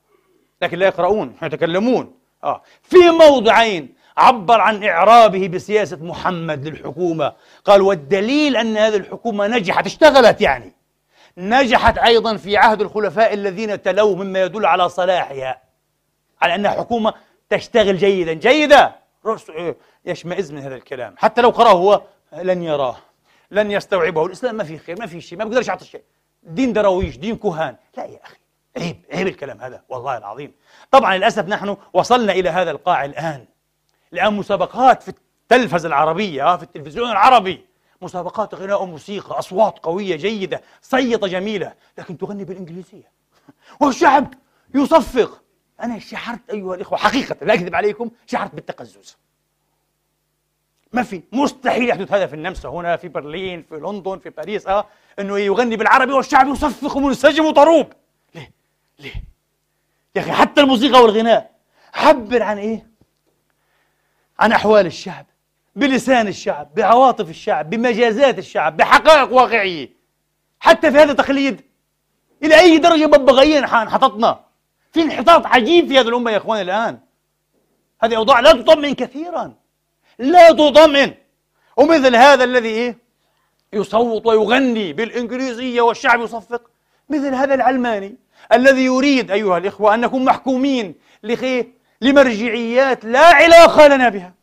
لكن لا يقرؤون يتكلمون آه. في موضعين عبر عن إعجابه بسياسة محمد للحكومة. قال والدليل أن هذه الحكومة نجحت اشتغلت يعني. نجحت أيضا في عهد الخلفاء الذين تلوه مما يدل على صلاحها على أنها حكومة تشتغل جيدا. جيدة! يشمئز من هذا الكلام. حتى لو قرأه هو لن يراه. لن يستوعبه. الإسلام ما فيه خير ما فيه شيء ما بيقدرش يعطي شيء. دين درويش دين كهان. لا يا أخي. عيب عيب الكلام هذا والله العظيم. طبعا للأسف نحن وصلنا إلى هذا القاع الآن. لأن مسابقات في التلفزة العربية في التلفزيون العربي. مسابقات غناء وموسيقى أصوات قوية جيدة صيطة جميلة لكن تغني بالإنجليزية. والشعب يصفق. أنا شعرت أيها الإخوة حقيقة لا أكذب عليكم شعرت بالتقزز. ما في مستحيل يحدث هذا في النمسا هنا في برلين في لندن في باريس آه إنه يغني بالعربي والشعب يصفق منسجم وطروب. ليه؟ يا أخي حتى الموسيقى والغناء. عبر عن إيه؟ عن أحوال الشعب بلسان الشعب بعواطف الشعب بمجازات الشعب بحقائق واقعية. حتى في هذا التقليد إلى أي درجة ببغائيه انحططنا في انحطاط عجيب في هذه الأمة يا إخواني الآن. هذه أوضاع لا تطمئن كثيرا. لا تطمئن. ومثل هذا الذي إيه؟ يصوت ويغني بالإنجليزية والشعب يصفق. مثل هذا العلماني. الذي يريد أيها الإخوة أن نكون محكومين لخيه لمرجعيات لا علاقة لنا بها.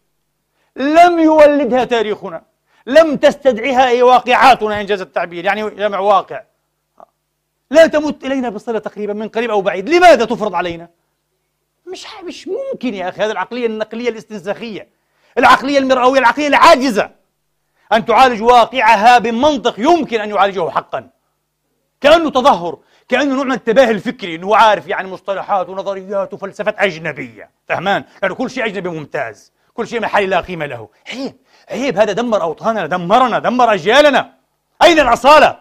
لم يولدها تاريخنا. لم تستدعيها أي واقعاتنا إنجاز التعبير. يعني جمع واقع. لا تمت إلينا بصلة تقريبا من قريب أو بعيد. لماذا تفرض علينا؟ مش مش ممكن يا أخي. هذه العقلية النقلية الاستنساخية. العقلية المرئوية العقلية العاجزة. أن تعالج واقعها بمنطق يمكن أن يعالجه حقا. كأنه تظهر كأنه نوع من التباهي الفكري أنه عارف يعني مصطلحات ونظريات وفلسفات أجنبية. فهمان؟ لأنه كل شيء أجنبي ممتاز. كل شيء محلي لا قيمة له. عيب عيب هذا دمر أوطاننا دمرنا دمر أجيالنا. أين الأصالة؟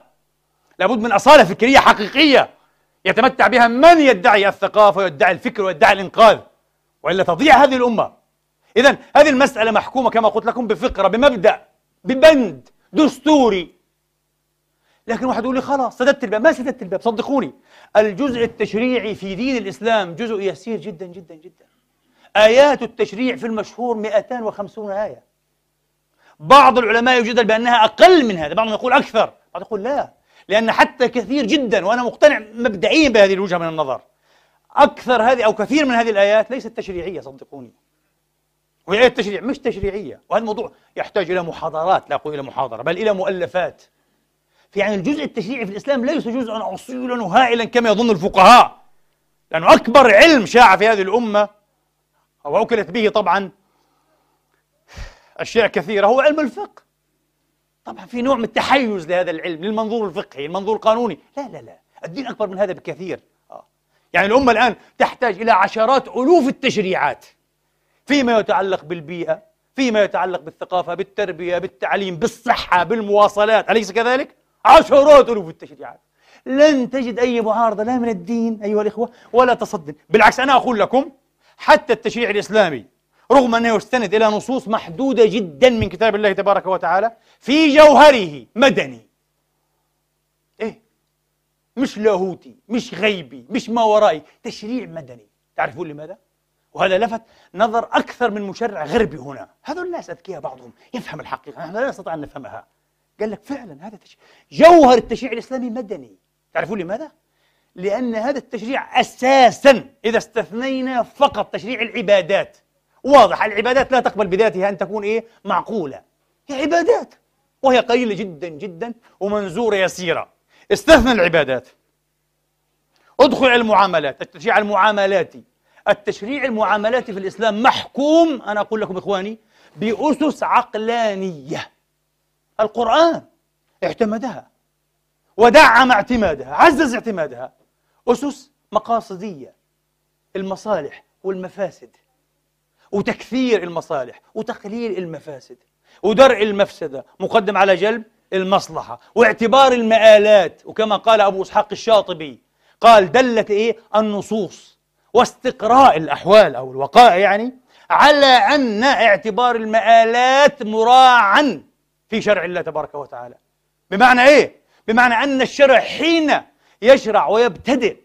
لابد من أصالة فكرية حقيقية يتمتع بها من يدعي الثقافة ويدعي الفكر ويدعي الإنقاذ وإلا تضيع هذه الأمة. إذا هذه المسألة محكومة كما قلت لكم بفقرة بمبدأ ببند دستوري. لكن واحد يقول لي خلاص سددت الباب. ما سددت الباب صدقوني. الجزء التشريعي في دين الإسلام جزء يسير جدا جدا جدا. آيات التشريع في المشهور 250 آية. بعض العلماء يجدل بأنها أقل من هذا. بعضهم يقول أكثر بعض يقول لا. لأن حتى كثير جدا وأنا مقتنع مبدئيا بهذه الوجهة من النظر. أكثر هذه أو كثير من هذه الآيات ليست تشريعية صدقوني. وهي التشريع مش تشريعية. وهذا الموضوع يحتاج إلى محاضرات لا أقول إلى محاضرة بل إلى مؤلفات. في يعني الجزء التشريعي في الإسلام ليس جزءا أصيلا وهائلا كما يظن الفقهاء. لأنه أكبر علم شاع في هذه الأمة أو أكلت به طبعا أشياء كثيرة هو علم الفقه. طبعا في نوع من التحيز لهذا العلم للمنظور الفقهي المنظور القانوني. لا لا لا. الدين أكبر من هذا بكثير. آه. يعني الأمة الآن تحتاج إلى عشرات ألوف التشريعات فيما يتعلق بالبيئة فيما يتعلق بالثقافة بالتربية بالتعليم بالصحة بالمواصلات أليس كذلك؟ عشرات ألوف التشريعات. لن تجد أي معارضة لا من الدين أيها الإخوة ولا تصد بالعكس أنا أقول لكم حتى التشريع الإسلامي رغم أنه يستند إلى نصوص محدودة جدا من كتاب الله تبارك وتعالى في جوهره مدني. إيه؟ مش لاهوتي مش غيبي مش ما ورائي. تشريع مدني. تعرفون لماذا؟ وهذا لفت نظر أكثر من مشرع غربي هنا. هذول الناس أذكياء بعضهم. يفهم الحقيقة. نحن لا نستطيع أن نفهمها. قال لك فعلا هذا تشريع جوهر التشريع الإسلامي مدني. تعرفون لماذا؟ لأن هذا التشريع أساسا إذا استثنينا فقط تشريع العبادات. واضح العبادات لا تقبل بذاتها أن تكون إيه؟ معقولة. هي عبادات وهي قليلة جدا جدا ومنزورة يسيرة. استثنى العبادات. ادخل على المعاملات. التشريع المعاملاتي. التشريع المعاملاتي في الإسلام محكوم أنا أقول لكم إخواني بأسس عقلانية. القرآن اعتمدها ودعم اعتمادها عزز اعتمادها. أسس مقاصدية المصالح والمفاسد وتكثير المصالح وتقليل المفاسد ودرء المفسدة مقدم على جلب المصلحة واعتبار المآلات. وكما قال أبو إسحاق الشاطبي قال دلت إيه؟ النصوص واستقراء الأحوال أو الوقائع يعني على أن اعتبار المآلات مراعا في شرع الله تبارك وتعالى. بمعنى إيه؟ بمعنى أن الشرع حين يشرع ويبتدئ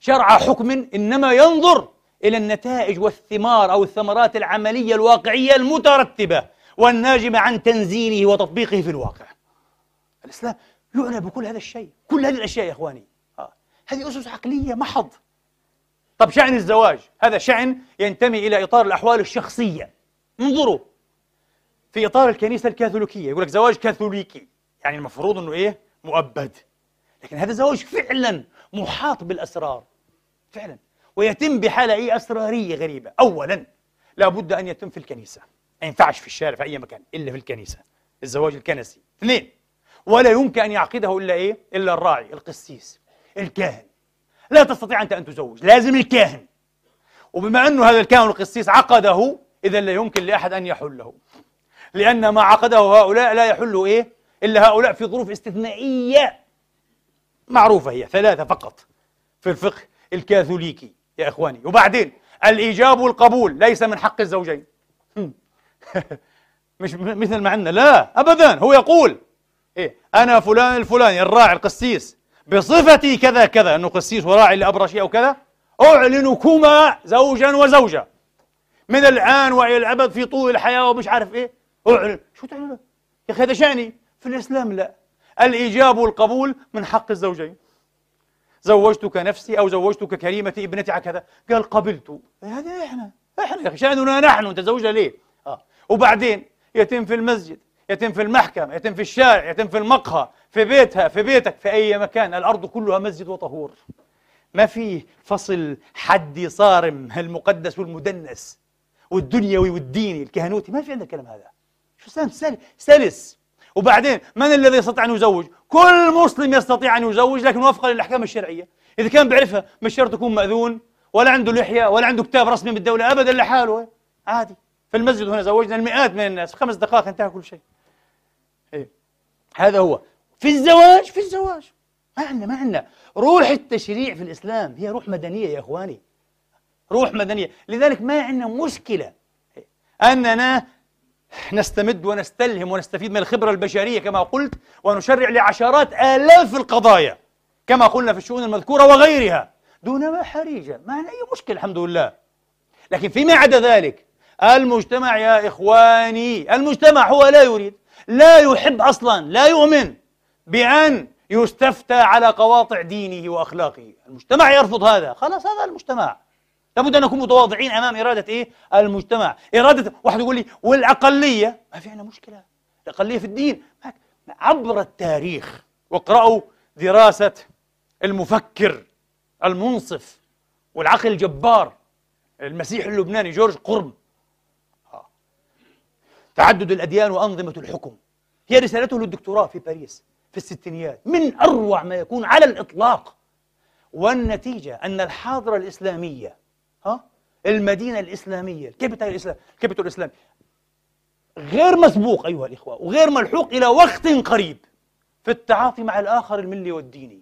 شرع حكم إنما ينظر إلى النتائج والثمار أو الثمرات العملية الواقعية المترتبة والناجمة عن تنزيله وتطبيقه في الواقع. الإسلام يعنى بكل هذا الشيء كل هذه الأشياء يا إخواني. آه. هذه أسس عقلية محض. طب شأن الزواج؟ هذا شأن ينتمي إلى إطار الأحوال الشخصية. انظروا في إطار الكنيسة الكاثوليكية. يقول لك زواج كاثوليكي. يعني المفروض أنه إيه؟ مؤبد. لكن هذا زواج فعلا محاط بالأسرار. فعلا. ويتم بحالة إيه؟ أسرارية غريبة. أولا لابد أن يتم في الكنيسة. ما ينفعش في الشارع في أي مكان إلا في الكنيسة. الزواج الكنسي. اثنين ولا يمكن أن يعقده إلا إيه؟ إلا الراعي القسيس الكاهن. لا تستطيع أنت أن تزوج. لازم الكاهن. وبما أنه هذا الكاهن القسيس عقده إذا لا يمكن لأحد أن يحله. لأن ما عقده هؤلاء لا يحل إيه؟ إلا هؤلاء في ظروف استثنائية معروفة هي ثلاثة فقط في الفقه الكاثوليكي يا إخواني. وبعدين الإيجاب والقبول ليس من حق الزوجين. مش مثل ما عندنا. لا أبدا. هو يقول إيه؟ أنا فلان الفلاني الراعي القسيس. بصفتي كذا كذا. أنه قسيس وراعي لأبرشي أو كذا. أعلنكما زوجا وزوجة. من الآن وإلى الأبد في طول الحياة ومش عارف إيه. أعلن. شو تعلن؟ يا أخي هذا شأني. في الإسلام لا. الإيجاب والقبول من حق الزوجين. زوجتك نفسي أو زوجتك كريمتي ابنتي على كذا قال قبلت. هذا إحنا. إحنا يا أخي شأننا نحن. زوجها ليه؟ آه. وبعدين يتم في المسجد يتم في المحكمة يتم في الشارع يتم في المقهى في بيتها في بيتك في أي مكان. الأرض كلها مسجد وطهور. ما في فصل حدي صارم المقدس والمدنس والدنيوي والديني الكهنوتي. ما في عندنا الكلام هذا. شو سلس. وبعدين من الذي يستطيع أن يزوج؟ كل مسلم يستطيع أن يزوج لكن وفقا للأحكام الشرعية. إذا كان بيعرفها مش شرط يكون مأذون ولا عنده لحية ولا عنده كتاب رسمي من الدولة أبدا لحاله. عادي. في المسجد هنا زوجنا المئات من الناس. في خمس دقائق انتهى كل شيء. إيه؟ هذا هو. في الزواج؟ في الزواج. ما عندنا ما عندنا. روح التشريع في الإسلام هي روح مدنية يا إخواني. روح مدنية. لذلك ما عندنا مشكلة. أننا نستمد ونستلهم ونستفيد من الخبرة البشرية كما قلت ونشرع لعشرات آلاف القضايا كما قلنا في الشؤون المذكورة وغيرها دون ما حريجة ما عندنا أي مشكلة الحمد لله. لكن فيما عدا ذلك المجتمع يا إخواني المجتمع هو لا يريد لا يحب أصلا لا يؤمن بأن يستفتى على قواطع دينه وأخلاقه. المجتمع يرفض هذا. خلاص هذا المجتمع. لابد أن نكون متواضعين أمام إرادة إيه؟ المجتمع. إرادة واحد يقول لي والأقلية؟ ما في عندنا مشكلة. الأقلية في الدين. عبر التاريخ واقرأوا دراسة المفكر المنصف والعقل الجبار المسيحي اللبناني جورج قرم تعدد الأديان وأنظمة الحكم. هي رسالته للدكتوراه في باريس في الستينيات. من أروع ما يكون على الإطلاق. والنتيجة أن الحاضرة الإسلامية ها؟ المدينة الإسلامية ال capital الإسلام ال capital الإسلامي غير مسبوق أيها الإخوة وغير ملحوق إلى وقت قريب في التعاطي مع الآخر الملي والديني.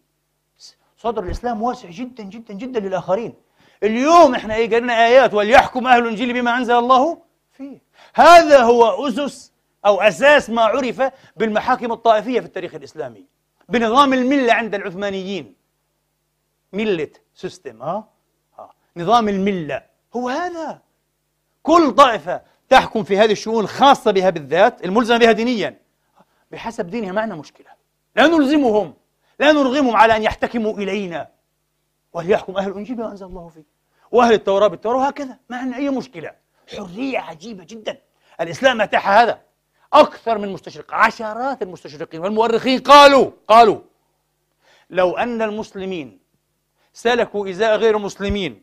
صدر الإسلام واسع جدا جدا جدا للآخرين. اليوم إحنا إيه قرينا آيات وليحكم أهل الإنجيل بما أنزل الله فيه. هذا هو أسس أو أساس ما عرف بالمحاكم الطائفية في التاريخ الإسلامي. بنظام الملة عند العثمانيين. ملة سيستم ها؟ نظام الملة. هو هذا. كل طائفة تحكم في هذه الشؤون الخاصة بها بالذات الملزمة بها دينيا. بحسب دينها ما عندنا مشكلة. لا نلزمهم. لا نرغمهم على أن يحتكموا إلينا. وليحكم أهل الإنجيل بما أنزل الله فيه؟ وأهل التوراة بالتوراة وهكذا. ما عندنا أي مشكلة. حرية عجيبة جدا. الإسلام أتاح هذا. أكثر من مستشرق عشرات المستشرقين والمؤرخين قالوا قالوا لو أن المسلمين سلكوا إزاء غير المسلمين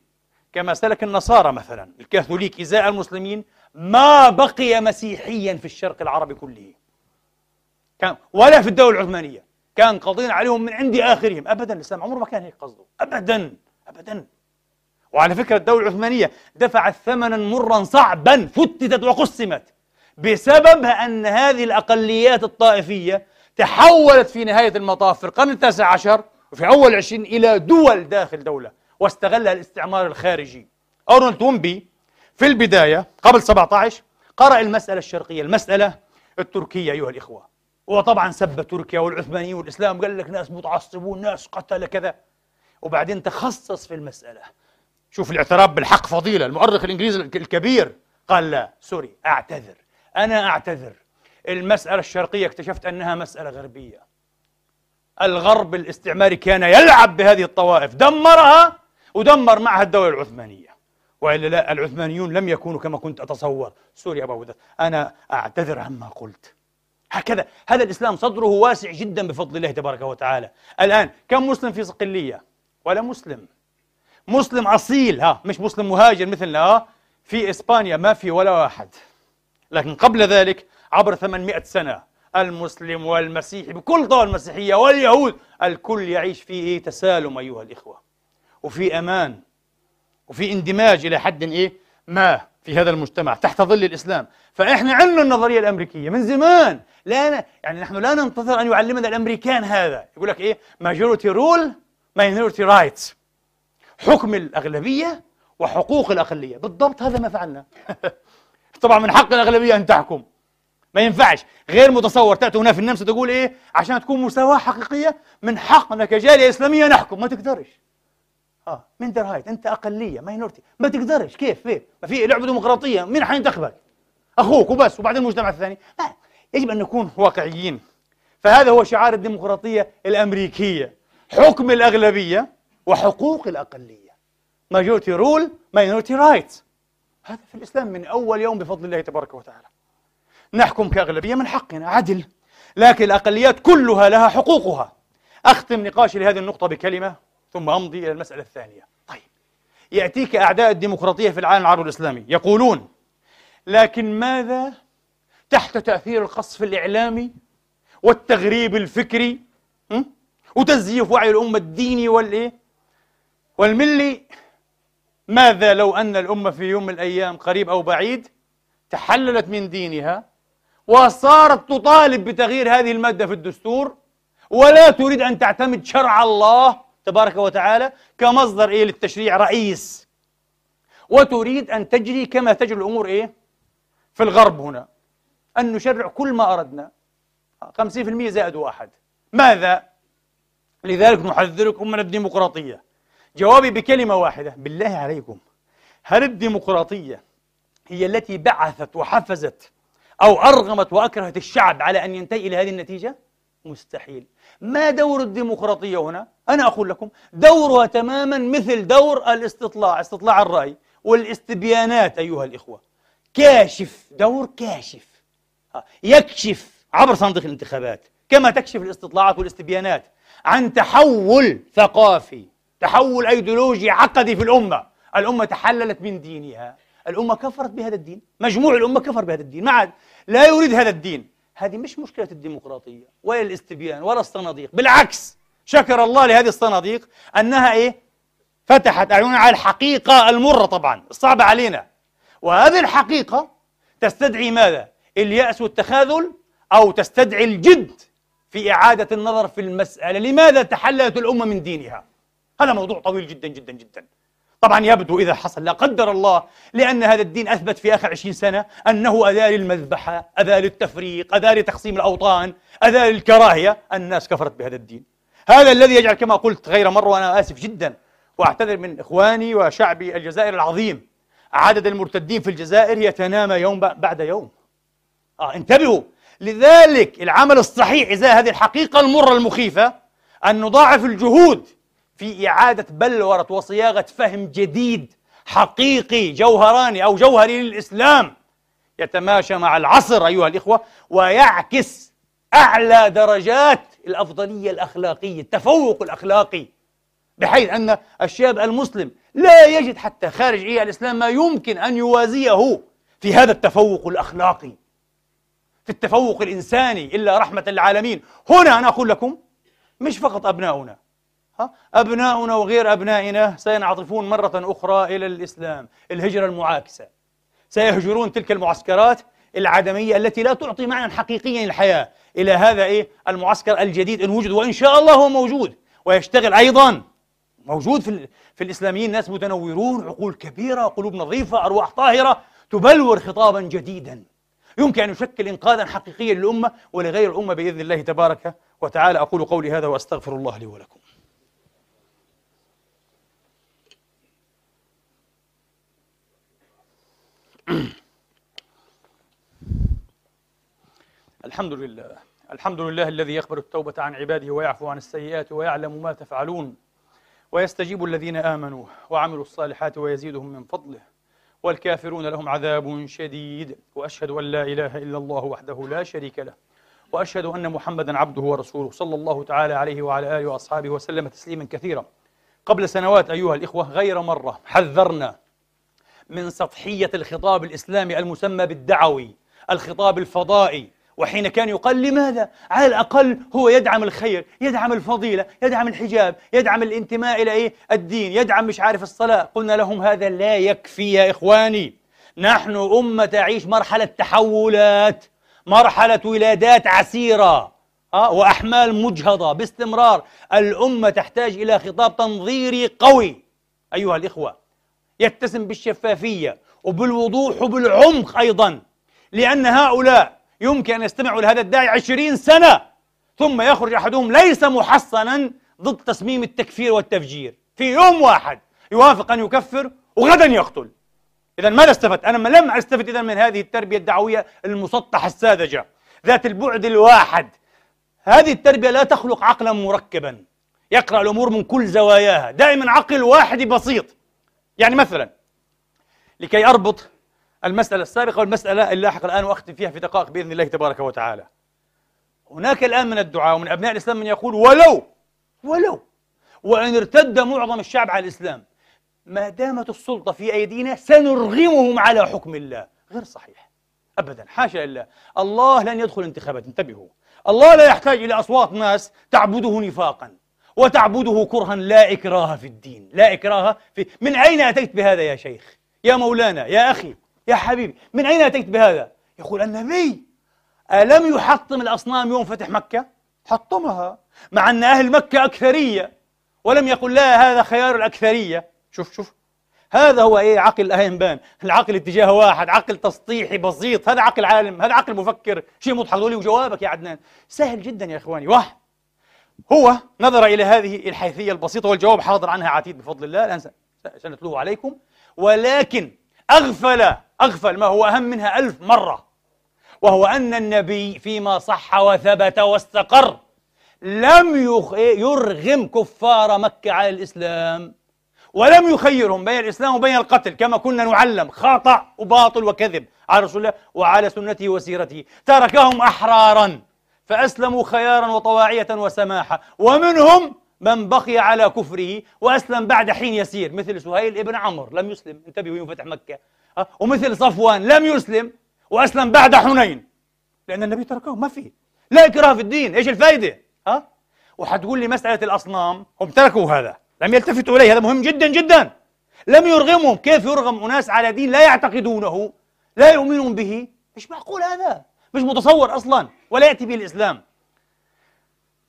كما سلك النصارى مثلا الكاثوليك إزاء المسلمين ما بقي مسيحيا في الشرق العربي كله. كان ولا في الدولة العثمانية. كان قاضين عليهم من عند آخرهم. أبدا الإسلام عمره ما كان هيك قصده. أبدا أبدا. وعلى فكرة الدولة العثمانية دفعت ثمنا مرا صعبا فتتت وقسمت بسبب أن هذه الأقليات الطائفية تحولت في نهاية المطاف في القرن التاسع عشر وفي أول العشرين إلى دول داخل دولة. واستغلها الاستعمار الخارجي. أرنولد تومبي في البداية قبل 17 قرأ المسألة الشرقية المسألة التركية أيها الإخوة. وطبعا سب تركيا والعثمانيين والإسلام قال لك ناس متعصبون ناس قتل كذا. وبعدين تخصص في المسألة. شوف الاعتراف بالحق فضيلة المؤرخ الإنجليزي الكبير قال لا سوري أعتذر. أنا أعتذر. المسألة الشرقية اكتشفت أنها مسألة غربية. الغرب الاستعماري كان يلعب بهذه الطوائف. دمرها ودمر معها الدولة العثمانية. وإلا لا العثمانيون لم يكونوا كما كنت أتصور. سوري أبا وداد أنا أعتذر عما قلت. هكذا هذا الإسلام صدره واسع جدا بفضل الله تبارك وتعالى. الآن كم مسلم في صقلية؟ ولا مسلم. مسلم أصيل ها مش مسلم مهاجر مثلنا ها. في إسبانيا ما في ولا واحد. لكن قبل ذلك عبر 800 سنة المسلم والمسيحي بكل طوى المسيحية واليهود الكل يعيش في تسالم أيها الإخوة. وفي أمان وفي اندماج إلى حد إيه؟ ما في هذا المجتمع تحت ظل الإسلام. فإحنا عندنا النظرية الأمريكية من زمان. لا يعني نحن لا ننتظر أن يعلمنا الأمريكان هذا. يقول لك إيه؟ majority rule minority rights. حكم الأغلبية وحقوق الأقلية. بالضبط هذا ما فعلنا. طبعا من حق الأغلبية أن تحكم. ما ينفعش. غير متصور تأتي هنا في النمسا تقول إيه؟ عشان تكون مساواة حقيقية من حقنا كجالية إسلامية نحكم. ما تقدرش. آه Minderheit أنت أقلية minority ما تقدرش كيف؟ فيه. ما في لعبة ديمقراطية مين حينتخبك أخوك وبس وبعدين المجتمع الثاني؟ لا يجب أن نكون واقعيين. فهذا هو شعار الديمقراطية الأمريكية. حكم الأغلبية وحقوق الأقلية. majority rule minority rights هذا في الإسلام من أول يوم بفضل الله تبارك وتعالى. نحكم كأغلبية من حقنا عدل. لكن الأقليات كلها لها حقوقها. أختم نقاشي لهذه النقطة بكلمة. ثم أمضي إلى المسألة الثانية. طيب. يأتيك أعداء الديمقراطية في العالم العربي الإسلامي يقولون لكن ماذا تحت تأثير القصف الإعلامي والتغريب الفكري وتزييف وعي الأمة الديني والإيه؟ والملي؟ ماذا لو أن الأمة في يوم من الأيام قريب أو بعيد تحللت من دينها وصارت تطالب بتغيير هذه المادة في الدستور ولا تريد أن تعتمد شرع الله تبارك وتعالى كمصدر إيه للتشريع؟ رئيس. وتريد أن تجري كما تجري الأمور إيه؟ في الغرب هنا. أن نشرع كل ما أردنا. 50% زائد واحد. ماذا؟ لذلك نحذركم من الديمقراطية. جوابي بكلمة واحدة. بالله عليكم. هل الديمقراطية هي التي بعثت وحفزت أو أرغمت وأكرهت الشعب على أن ينتهي إلى هذه النتيجة؟ مستحيل. ما دور الديمقراطية هنا؟ أنا أقول لكم دورها تماما مثل دور الاستطلاع استطلاع الرأي والاستبيانات أيها الإخوة. كاشف دور كاشف. يكشف عبر صندوق الانتخابات كما تكشف الاستطلاعات والاستبيانات عن تحول ثقافي تحول أيديولوجي عقدي في الأمة. الأمة تحللت من دينها. الأمة كفرت بهذا الدين. مجموع الأمة كفر بهذا الدين. ما عاد لا يريد هذا الدين. هذه مش مشكلة الديمقراطية ولا الاستبيان ولا الصناديق بالعكس شكر الله لهذه الصناديق أنها إيه فتحت أعيننا على الحقيقة المرة طبعا الصعبة علينا وهذه الحقيقة تستدعي ماذا؟ اليأس والتخاذل أو تستدعي الجد في إعادة النظر في المسألة لماذا تحللت الأمة من دينها؟ هذا موضوع طويل جدا جدا جدا طبعا يبدو إذا حصل. لا قدر الله لأن هذا الدين أثبت في آخر عشرين سنة أنه أذى للمذبحة أذى للتفريق أذى لتقسيم الأوطان أذى للكراهية. الناس كفرت بهذا الدين. هذا الذي يجعل كما قلت غير مرة وأنا آسف جدا وأعتذر من إخواني وشعبي الجزائر العظيم عدد المرتدين في الجزائر يتنامى يوم بعد يوم. آه انتبهوا. لذلك العمل الصحيح إزاء هذه الحقيقة المرة المخيفة أن نضاعف الجهود في إعادة بلورة وصياغة فهم جديد حقيقي جوهراني أو جوهري للإسلام. يتماشى مع العصر أيها الإخوة ويعكس أعلى درجات الأفضلية الأخلاقية التفوق الأخلاقي. بحيث أن الشاب المسلم لا يجد حتى خارج إيه الإسلام ما يمكن أن يوازيه في هذا التفوق الأخلاقي. في التفوق الإنساني إلا رحمة للعالمين. هنا أنا أقول لكم مش فقط أبناؤنا أبناؤنا وغير أبنائنا سينعطفون مرة أخرى إلى الإسلام الهجرة المعاكسة. سيهجرون تلك المعسكرات العدمية التي لا تعطي معنى حقيقيا للحياة. إلى هذا إيه؟ المعسكر الجديد إن وجد وإن شاء الله هو موجود. ويشتغل أيضا. موجود في, في الإسلاميين ناس متنورون عقول كبيرة قلوب نظيفة أرواح طاهرة. تبلور خطابا جديدا. يمكن أن يشكل إنقاذا حقيقيا للأمة ولغير الأمة بإذن الله تبارك وتعالى. أقول قولي هذا وأستغفر الله لي ولكم. الحمد لله الحمد لله الذي يقبل التوبة عن عباده ويعفو عن السيئات ويعلم ما تفعلون ويستجيب الذين آمنوا وعملوا الصالحات ويزيدهم من فضله والكافرون لهم عذاب شديد وأشهد أن لا إله إلا الله وحده لا شريك له وأشهد أن محمدا عبده ورسوله صلى الله تعالى عليه وعلى آله وأصحابه وسلم تسليما كثيرا قبل سنوات أيها الإخوة غير مرة حذرنا من سطحية الخطاب الإسلامي المسمى بالدعوي الخطاب الفضائي وحين كان يقال لماذا؟ على الأقل هو يدعم الخير يدعم الفضيلة يدعم الحجاب يدعم الانتماء إلى إيه؟ الدين يدعم مش عارف الصلاة قلنا لهم هذا لا يكفي يا إخواني نحن أمة تعيش مرحلة تحولات مرحلة ولادات عسيرة أه؟ وأحمال مجهضة باستمرار الأمة تحتاج إلى خطاب تنظيري قوي أيها الإخوة يتسم بالشفافية وبالوضوح وبالعمق أيضا لأن هؤلاء يمكن أن يستمعوا لهذا الداعي عشرين سنة ثم يخرج أحدهم ليس محصنا ضد تصميم التكفير والتفجير. في يوم واحد يوافق أن يكفر وغدا يقتل. إذا ماذا استفدت؟ أنا لم أستفد إذا من هذه التربية الدعوية المسطحة الساذجة. ذات البعد الواحد. هذه التربية لا تخلق عقلا مركبا. يقرأ الأمور من كل زواياها. دائما عقل واحد بسيط. يعني مثلا لكي أربط المسألة السابقة والمسألة اللاحقة الآن وأختم فيها في دقائق بإذن الله تبارك وتعالى. هناك الآن من الدعاء ومن أبناء الإسلام من يقول ولو ولو وإن ارتد معظم الشعب على الإسلام ما دامت السلطة في أيدينا سنرغمهم على حكم الله. غير صحيح. أبدا. حاشا لله. الله لن يدخل انتخابات. انتبهوا. الله لا يحتاج إلى أصوات ناس تعبده نفاقا. وتعبده كرها لا إكراه في الدين لا إكراه في من أين أتيت بهذا يا شيخ؟ يا مولانا يا أخي يا حبيبي من أين أتيت بهذا؟ يقول النبي ألم يحطم الأصنام يوم فتح مكة؟ حطمها مع أن أهل مكة أكثرية ولم يقل لا هذا خيار الأكثرية. شوف شوف هذا هو إيه عقل الاهنبان العقل اتجاه واحد عقل تسطيحي بسيط هذا عقل عالم هذا عقل مفكر شيء مضحك لي وجوابك يا عدنان. سهل جدا يا إخواني واحد. هو نظر إلى هذه الحيثية البسيطة والجواب حاضر عنها عتيد بفضل الله الان سنتلوه عليكم. ولكن أغفل أغفل ما هو أهم منها ألف مرة وهو أن النبي فيما صح وثبت واستقر لم يرغم كفار مكة على الإسلام ولم يخيرهم بين الإسلام وبين القتل كما كنا نعلم خطأ وباطل وكذب على رسول الله وعلى سنته وسيرته. تركهم أحرارا. فأسلموا خيارا وطواعية وسماحة. ومنهم من بقي على كفره وأسلم بعد حين يسير مثل سهيل ابن عمرو لم يسلم. انتبهوا يوم فتح مكة؟ ومثل صفوان لم يسلم وأسلم بعد حنين. لأن النبي تركه ما في. لا إكراه في الدين. إيش الفائدة ها؟ وحتقول لي مسألة الأصنام هم تركوا هذا. لم يلتفتوا إليه. هذا مهم جدا جدا. لم يرغمهم. كيف يرغم أناس على دين لا يعتقدونه لا يؤمنون به؟ مش معقول هذا. مش متصور أصلا. ولا يأتي به الإسلام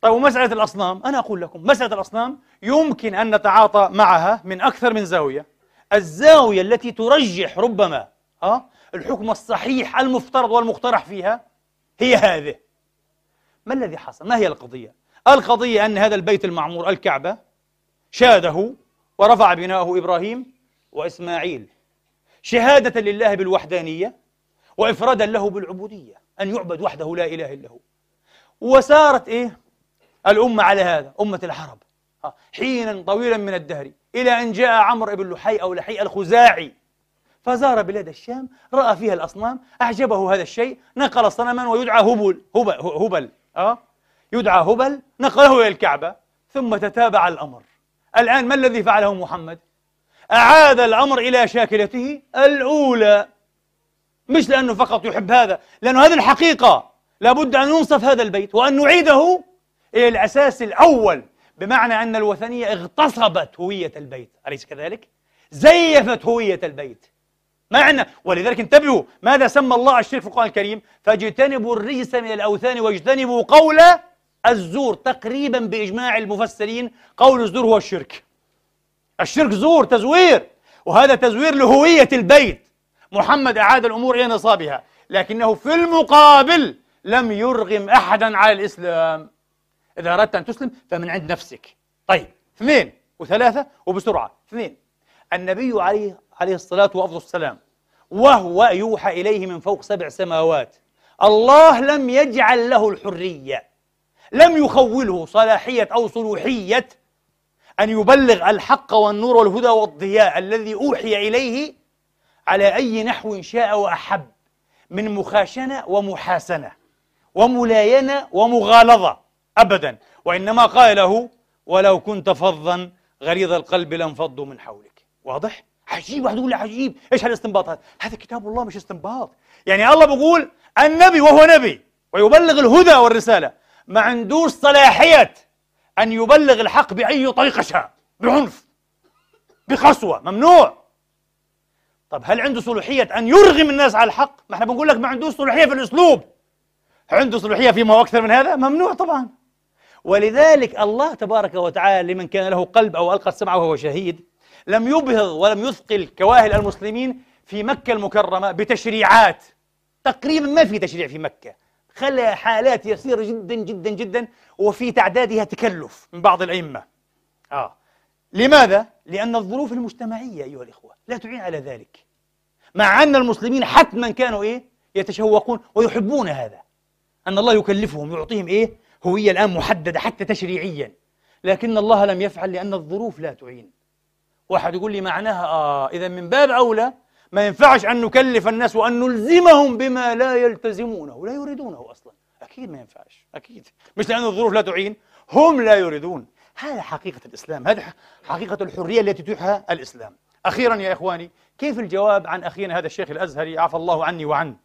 طيب ومسألة الأصنام أنا أقول لكم مسألة الأصنام يمكن أن نتعاطى معها من أكثر من زاوية الزاوية التي ترجح ربما ها الحكم الصحيح المفترض والمقترح فيها هي هذه ما الذي حصل؟ ما هي القضية؟ القضية أن هذا البيت المعمور الكعبة شاده ورفع بناءه إبراهيم وإسماعيل شهادة لله بالوحدانية وإفرادا له بالعبودية أن يعبد وحده لا إله إلا هو وسارت إيه الأمة على هذا أمة العرب حينا طويلا من الدهر إلى أن جاء عمرو بن لحي أو لحي الخزاعي فزار بلاد الشام رأى فيها الأصنام أعجبه هذا الشيء نقل صنما ويدعى هبل هبل, هبل. أه؟ يدعى هبل نقله إلى الكعبة ثم تتابع الأمر الآن ما الذي فعله محمد؟ أعاد الأمر إلى شاكلته الأولى مش لأنه فقط يحب هذا لأنه هذه الحقيقة. لابد أن ينصف هذا البيت وأن نعيده إلى الأساس الأول بمعنى أن الوثنية اغتصبت هوية البيت. أليس كذلك؟ زيفت هوية البيت. معنى ولذلك انتبهوا ماذا سمى الله الشرك في القرآن الكريم؟ فاجتنبوا الرجس من الأوثان واجتنبوا قول الزور تقريبا بإجماع المفسرين قول الزور هو الشرك. الشرك زور تزوير وهذا تزوير لهوية البيت. محمد أعاد الأمور إلى نصابها لكنه في المقابل لم يرغم أحدا على الإسلام. إذا أردت أن تسلم فمن عند نفسك. طيب اثنين وثلاثة وبسرعة. اثنين النبي عليه عليه الصلاة والسلام وهو يوحى إليه من فوق سبع سماوات. الله لم يجعل له الحرية لم يخوله صلاحية أو صلوحية أن يبلغ الحق والنور والهدى والضياء الذي أوحي إليه على أي نحو شاء وأحب من مخاشنة ومحاسنة وملاينة ومغالظة أبدا. وإنما قال له ولو كنت فظا غليظ القلب لانفضوا من حولك. واضح؟ عجيب واحد يقول عجيب. إيش هالاستنباط هذا؟ هذا كتاب الله مش استنباط. يعني الله بيقول النبي وهو نبي. ويبلغ الهدى والرسالة. ما عندوش صلاحية أن يبلغ الحق بأي طريقة شاء. بعنف. بقسوة. ممنوع. طب هل عنده صلاحية أن يرغم الناس على الحق؟ ما إحنا بنقول لك ما عندوش صلاحية في الأسلوب. عنده صلاحية فيما أكثر من هذا؟ ممنوع طبعا. ولذلك الله تبارك وتعالى لمن كان له قلب أو ألقى السمع وهو شهيد لم يبهض ولم يثقل كواهل المسلمين في مكة المكرمة بتشريعات. تقريبا ما في تشريع في مكة. خلى حالات يسيرة جدا جدا جدا وفي تعدادها تكلف من بعض الأئمة. آه. لماذا؟ لأن الظروف المجتمعية أيها الإخوة لا تعين على ذلك. مع أن المسلمين حتما كانوا إيه؟ يتشوقون ويحبون هذا. أن الله يكلفهم يعطيهم إيه؟ هوية الآن محددة حتى تشريعيا. لكن الله لم يفعل لأن الظروف لا تعين. واحد يقول لي معناها آه إذا من باب أولى ما ينفعش أن نكلف الناس وأن نلزمهم بما لا يلتزمونه لا يريدونه أصلا. أكيد ما ينفعش أكيد. مش لأن الظروف لا تعين هم لا يريدون. هذا حقيقة الإسلام هذه حقيقة الحرية التي تتيحها الإسلام. أخيرا يا إخواني كيف الجواب عن أخينا هذا الشيخ الأزهري عفى الله عني وعنه؟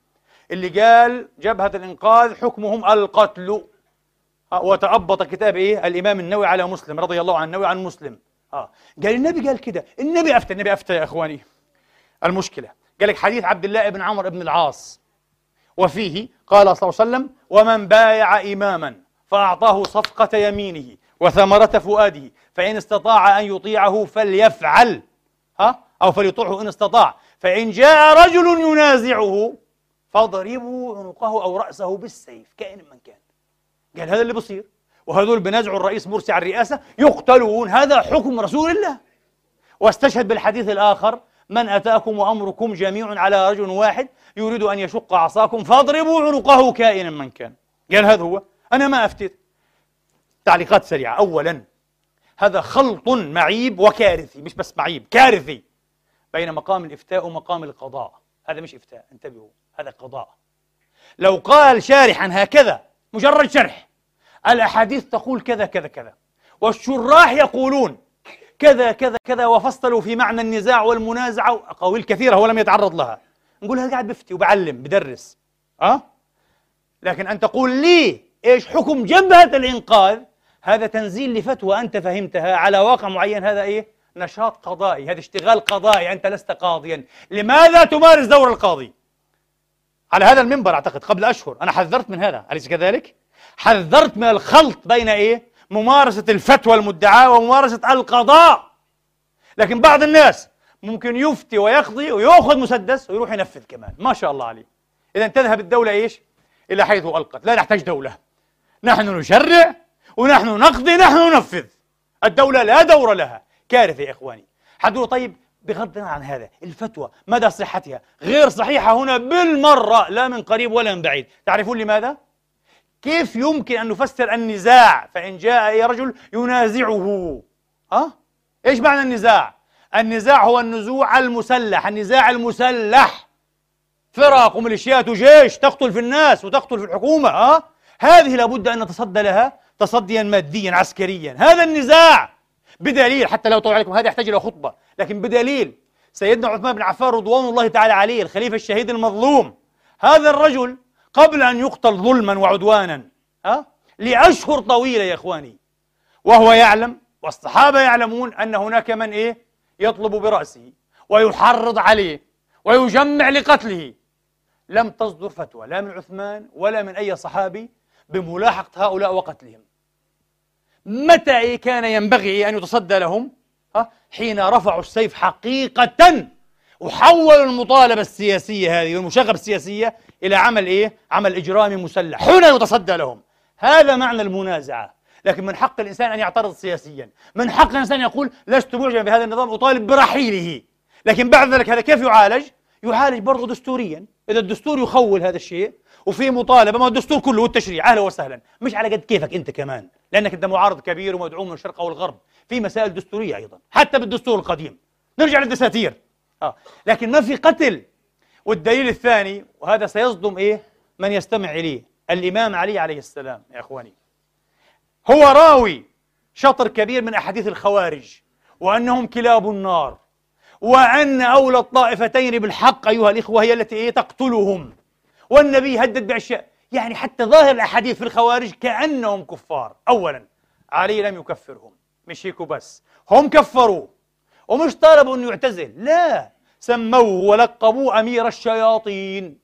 اللي قال جبهة الإنقاذ حكمهم القتل. وتأبط كتاب إيه؟ الإمام النووي على مسلم رضي الله عن النووي عن مسلم. آه. قال النبي قال كده النبي أفتى النبي أفتى يا إخواني. المشكلة قال لك حديث عبد الله بن عمرو بن العاص. وفيه قال صلى الله عليه وسلم ومن بايع إماما فأعطاه صفقة يمينه. وثمرة فؤاده فإن استطاع أن يطيعه فليفعل. ها؟ أو فليطعه إن استطاع. فإن جاء رجل ينازعه فاضربوا عنقه أو رأسه بالسيف كائن من كان. قال هذا اللي بصير. وهذول بنزعوا الرئيس مرسي على الرئاسة يقتلون. هذا حكم رسول الله. واستشهد بالحديث الآخر من أتاكم وأمركم جميع على رجل واحد يريد أن يشق عصاكم فاضربوا عنقه كائنا من كان. قال هذا هو. أنا ما أفتيت تعليقات سريعة. أولا هذا خلط معيب وكارثي مش بس معيب كارثي بين مقام الإفتاء ومقام القضاء. هذا مش إفتاء انتبهوا هذا قضاء. لو قال شارحا هكذا مجرد شرح. الأحاديث تقول كذا كذا كذا. والشراح يقولون كذا كذا كذا وفصلوا في معنى النزاع والمنازعة. أقاويل كثيرة هو لم يتعرض لها. نقول هذا قاعد بفتي وبعلم بدرس. أه؟ لكن أن تقول لي إيش حكم جبهة الإنقاذ هذا تنزيل لفتوى أنت فهمتها على واقع معين هذا إيه؟ نشاط قضائي هذا اشتغال قضائي أنت لست قاضيا. لماذا تمارس دور القاضي؟ على هذا المنبر أعتقد قبل أشهر. أنا حذرت من هذا أليس كذلك؟ حذرت من الخلط بين إيه؟ ممارسة الفتوى المدعاة وممارسة القضاء. لكن بعض الناس ممكن يفتي ويقضي ويأخذ مسدس ويروح ينفذ كمان. ما شاء الله عليه. إذا تذهب الدولة إيش؟ إلى حيث ألقت. لا نحتاج دولة. نحن نشرع ونحن نقضي نحن ننفذ. الدولة لا دور لها. كارثة يا إخواني. حتقولوا طيب بغض النظر عن هذا الفتوى مدى صحتها غير صحيحة هنا بالمرة لا من قريب ولا من بعيد. تعرفون لماذا؟ كيف يمكن أن نفسر النزاع؟ فإن جاء أي رجل ينازعه. ها؟ إيش معنى النزاع؟ النزاع هو النزوع المسلح النزاع المسلح. فرق وميليشيات وجيش تقتل في الناس وتقتل في الحكومة. ها؟ هذه لابد أن نتصدى لها. تصديا ماديا عسكريا. هذا النزاع بدليل حتى لو طول عليكم هذا يحتاج إلى خطبة. لكن بدليل سيدنا عثمان بن عفان رضوان الله تعالى عليه الخليفة الشهيد المظلوم. هذا الرجل قبل أن يقتل ظلما وعدوانا ها؟ لأشهر طويلة يا إخواني. وهو يعلم والصحابة يعلمون أن هناك من إيه؟ يطلب برأسه ويحرض عليه ويجمع لقتله. لم تصدر فتوى لا من عثمان ولا من أي صحابي بملاحقة هؤلاء وقتلهم. متى كان ينبغي أن يتصدى لهم؟ حين رفعوا السيف حقيقة. وحولوا المطالبة السياسية هذه والمشاغبة السياسية إلى عمل إيه؟ عمل إجرامي مسلح. هنا يتصدى لهم. هذا معنى المنازعة. لكن من حق الإنسان أن يعترض سياسيا. من حق الإنسان يقول لست معجبا بهذا النظام أطالب برحيله. لكن بعد ذلك هذا كيف يعالج؟ يعالج برضه دستوريا. إذا الدستور يخول هذا الشيء وفي مطالبة ما الدستور كله والتشريع. أهلا وسهلا. مش على قد كيفك أنت كمان. لأنك أنت معارض كبير ومدعوم من الشرق أو الغرب في مسائل دستورية أيضا حتى بالدستور القديم. نرجع للدساتير. آه لكن ما في قتل. والدليل الثاني وهذا سيصدم إيه؟ من يستمع إليه الإمام علي عليه السلام يا إخواني. هو راوي شطر كبير من أحاديث الخوارج وأنهم كلاب النار وأن أولى الطائفتين بالحق أيها الإخوة هي التي إيه؟ تقتلهم. والنبي هدد بأشياء. يعني حتى ظاهر الأحاديث في الخوارج كأنهم كفار. أولا علي لم يكفرهم. مش هيك بس. هم كفروه ومش طالبوا أنه يعتزل. لا. سموه ولقبوه أمير الشياطين.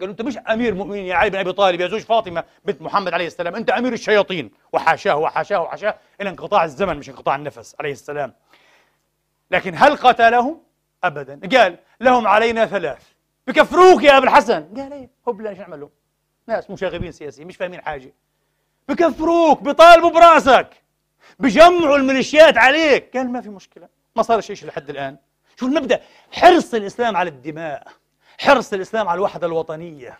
قالوا أنت مش أمير مؤمنين يا علي بن أبي طالب يا زوج فاطمة بنت محمد عليه السلام. أنت أمير الشياطين. وحاشاه وحاشاه وحاشاه إلى انقطاع الزمن مش انقطاع النفس عليه السلام. لكن هل قتلهم؟ أبدا. قال لهم علينا ثلاث. بكفروك يا أبو الحسن. قال إيه؟ هبلا إيش نعمل له ناس مشاغبين سياسيين مش فاهمين حاجة. بكفروك بيطالبوا براسك. بجمعوا الميليشيات عليك. قال ما في مشكلة ما صار شيء لحد الآن. شو المبدأ حرص الإسلام على الدماء حرص الإسلام على الوحدة الوطنية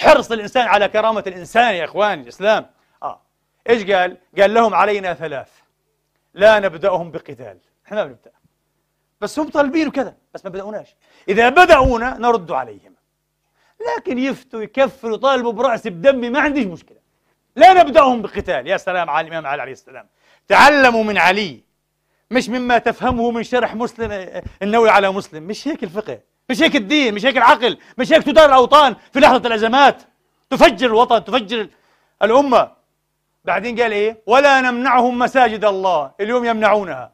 حرص الإنسان على كرامة الإنسان يا اخواني الإسلام. آه. إيش قال؟ قال لهم علينا ثلاث. لا نبدأهم بقتال. إحنا ما بنبدأ. بس هم طالبين كذا بس ما بدأوناش. إذا بدأونا نرد عليهم. لكن يفتوا يكفروا يطالبوا برأس بدمي ما عنديش مشكلة. لا نبدأهم بقتال. يا سلام على الإمام علي عليه السلام. تعلموا من علي. مش مما تفهمه من شرح مسلم النووي على مسلم. مش هيك الفقه. مش هيك الدين. مش هيك العقل. مش هيك تدار الأوطان في لحظة الأزمات. تفجر الوطن تفجر الأمة. بعدين قال إيه؟ ولا نمنعهم مساجد الله. اليوم يمنعونها.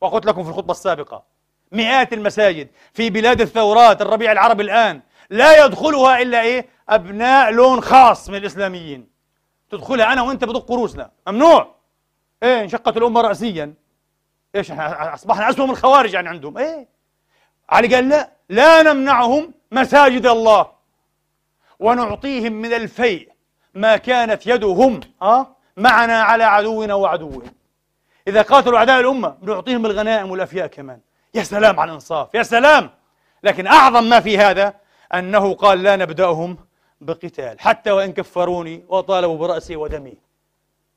وقلت لكم في الخطبة السابقة مئات المساجد في بلاد الثورات الربيع العربي الآن لا يدخلها إلا إيه؟ أبناء لون خاص من الإسلاميين. تدخلها أنا وأنت بدق روسنا ممنوع. إيه انشقت الأمة رأسيا. إيش أصبحنا أسوأ من الخوارج يعني عندهم. إيه. علي قال لا لا نمنعهم مساجد الله. ونعطيهم من الفيء ما كانت يدهم ها معنا على عدونا وعدوهم. إذا قاتلوا أعداء الأمة نعطيهم الغنائم والأفياء كمان. يا سلام على الإنصاف يا سلام. لكن أعظم ما في هذا أنه قال لا نبدأهم بقتال حتى وإن كفروني وطالبوا برأسي ودمي.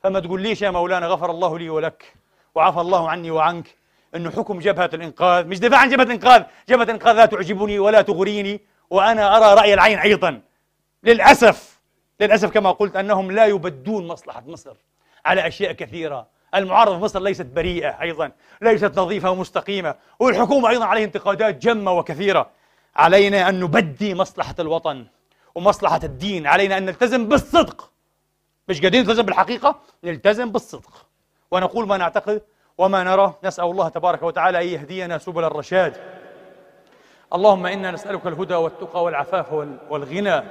فما تقوليش يا مولانا غفر الله لي ولك وعفى الله عني وعنك؟ أنه حكم جبهة الإنقاذ مش دفاع عن جبهة الإنقاذ. جبهة الإنقاذ لا تعجبني ولا تغريني وأنا أرى رأي العين أيضا. للأسف للأسف كما قلت أنهم لا يبدون مصلحة مصر على أشياء كثيرة. المعارضة في مصر ليست بريئة أيضا ليست نظيفة ومستقيمة والحكومة أيضا عليها انتقادات جمة وكثيرة. علينا أن نبدي مصلحة الوطن ومصلحة الدين. علينا أن نلتزم بالصدق. مش قادرين نلتزم بالحقيقة؟ نلتزم بالصدق. ونقول ما نعتقد وما نرى. نسأل الله تبارك وتعالى أن يهدينا سبل الرشاد. اللهم إنا نسألك الهدى والتقى والعفاف والغنى.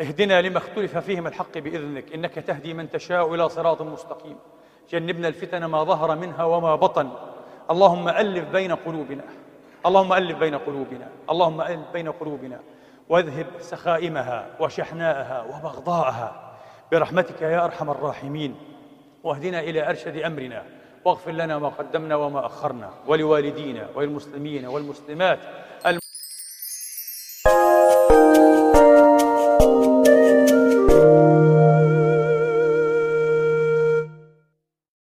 اهدنا لما اختلف فيه من الحق بإذنك. إنك تهدي من تشاء إلى صراط مستقيم. جنبنا الفتن ما ظهر منها وما بطن. اللهم ألف بين قلوبنا. اللهم ألف بين قلوبنا اللهم ألف بين قلوبنا واذهب سخائمها وشحناءها وبغضاءها برحمتك يا أرحم الراحمين واهدنا إلى أرشد أمرنا واغفر لنا ما قدمنا وما أخرنا ولوالدينا وللمسلمين والمسلمات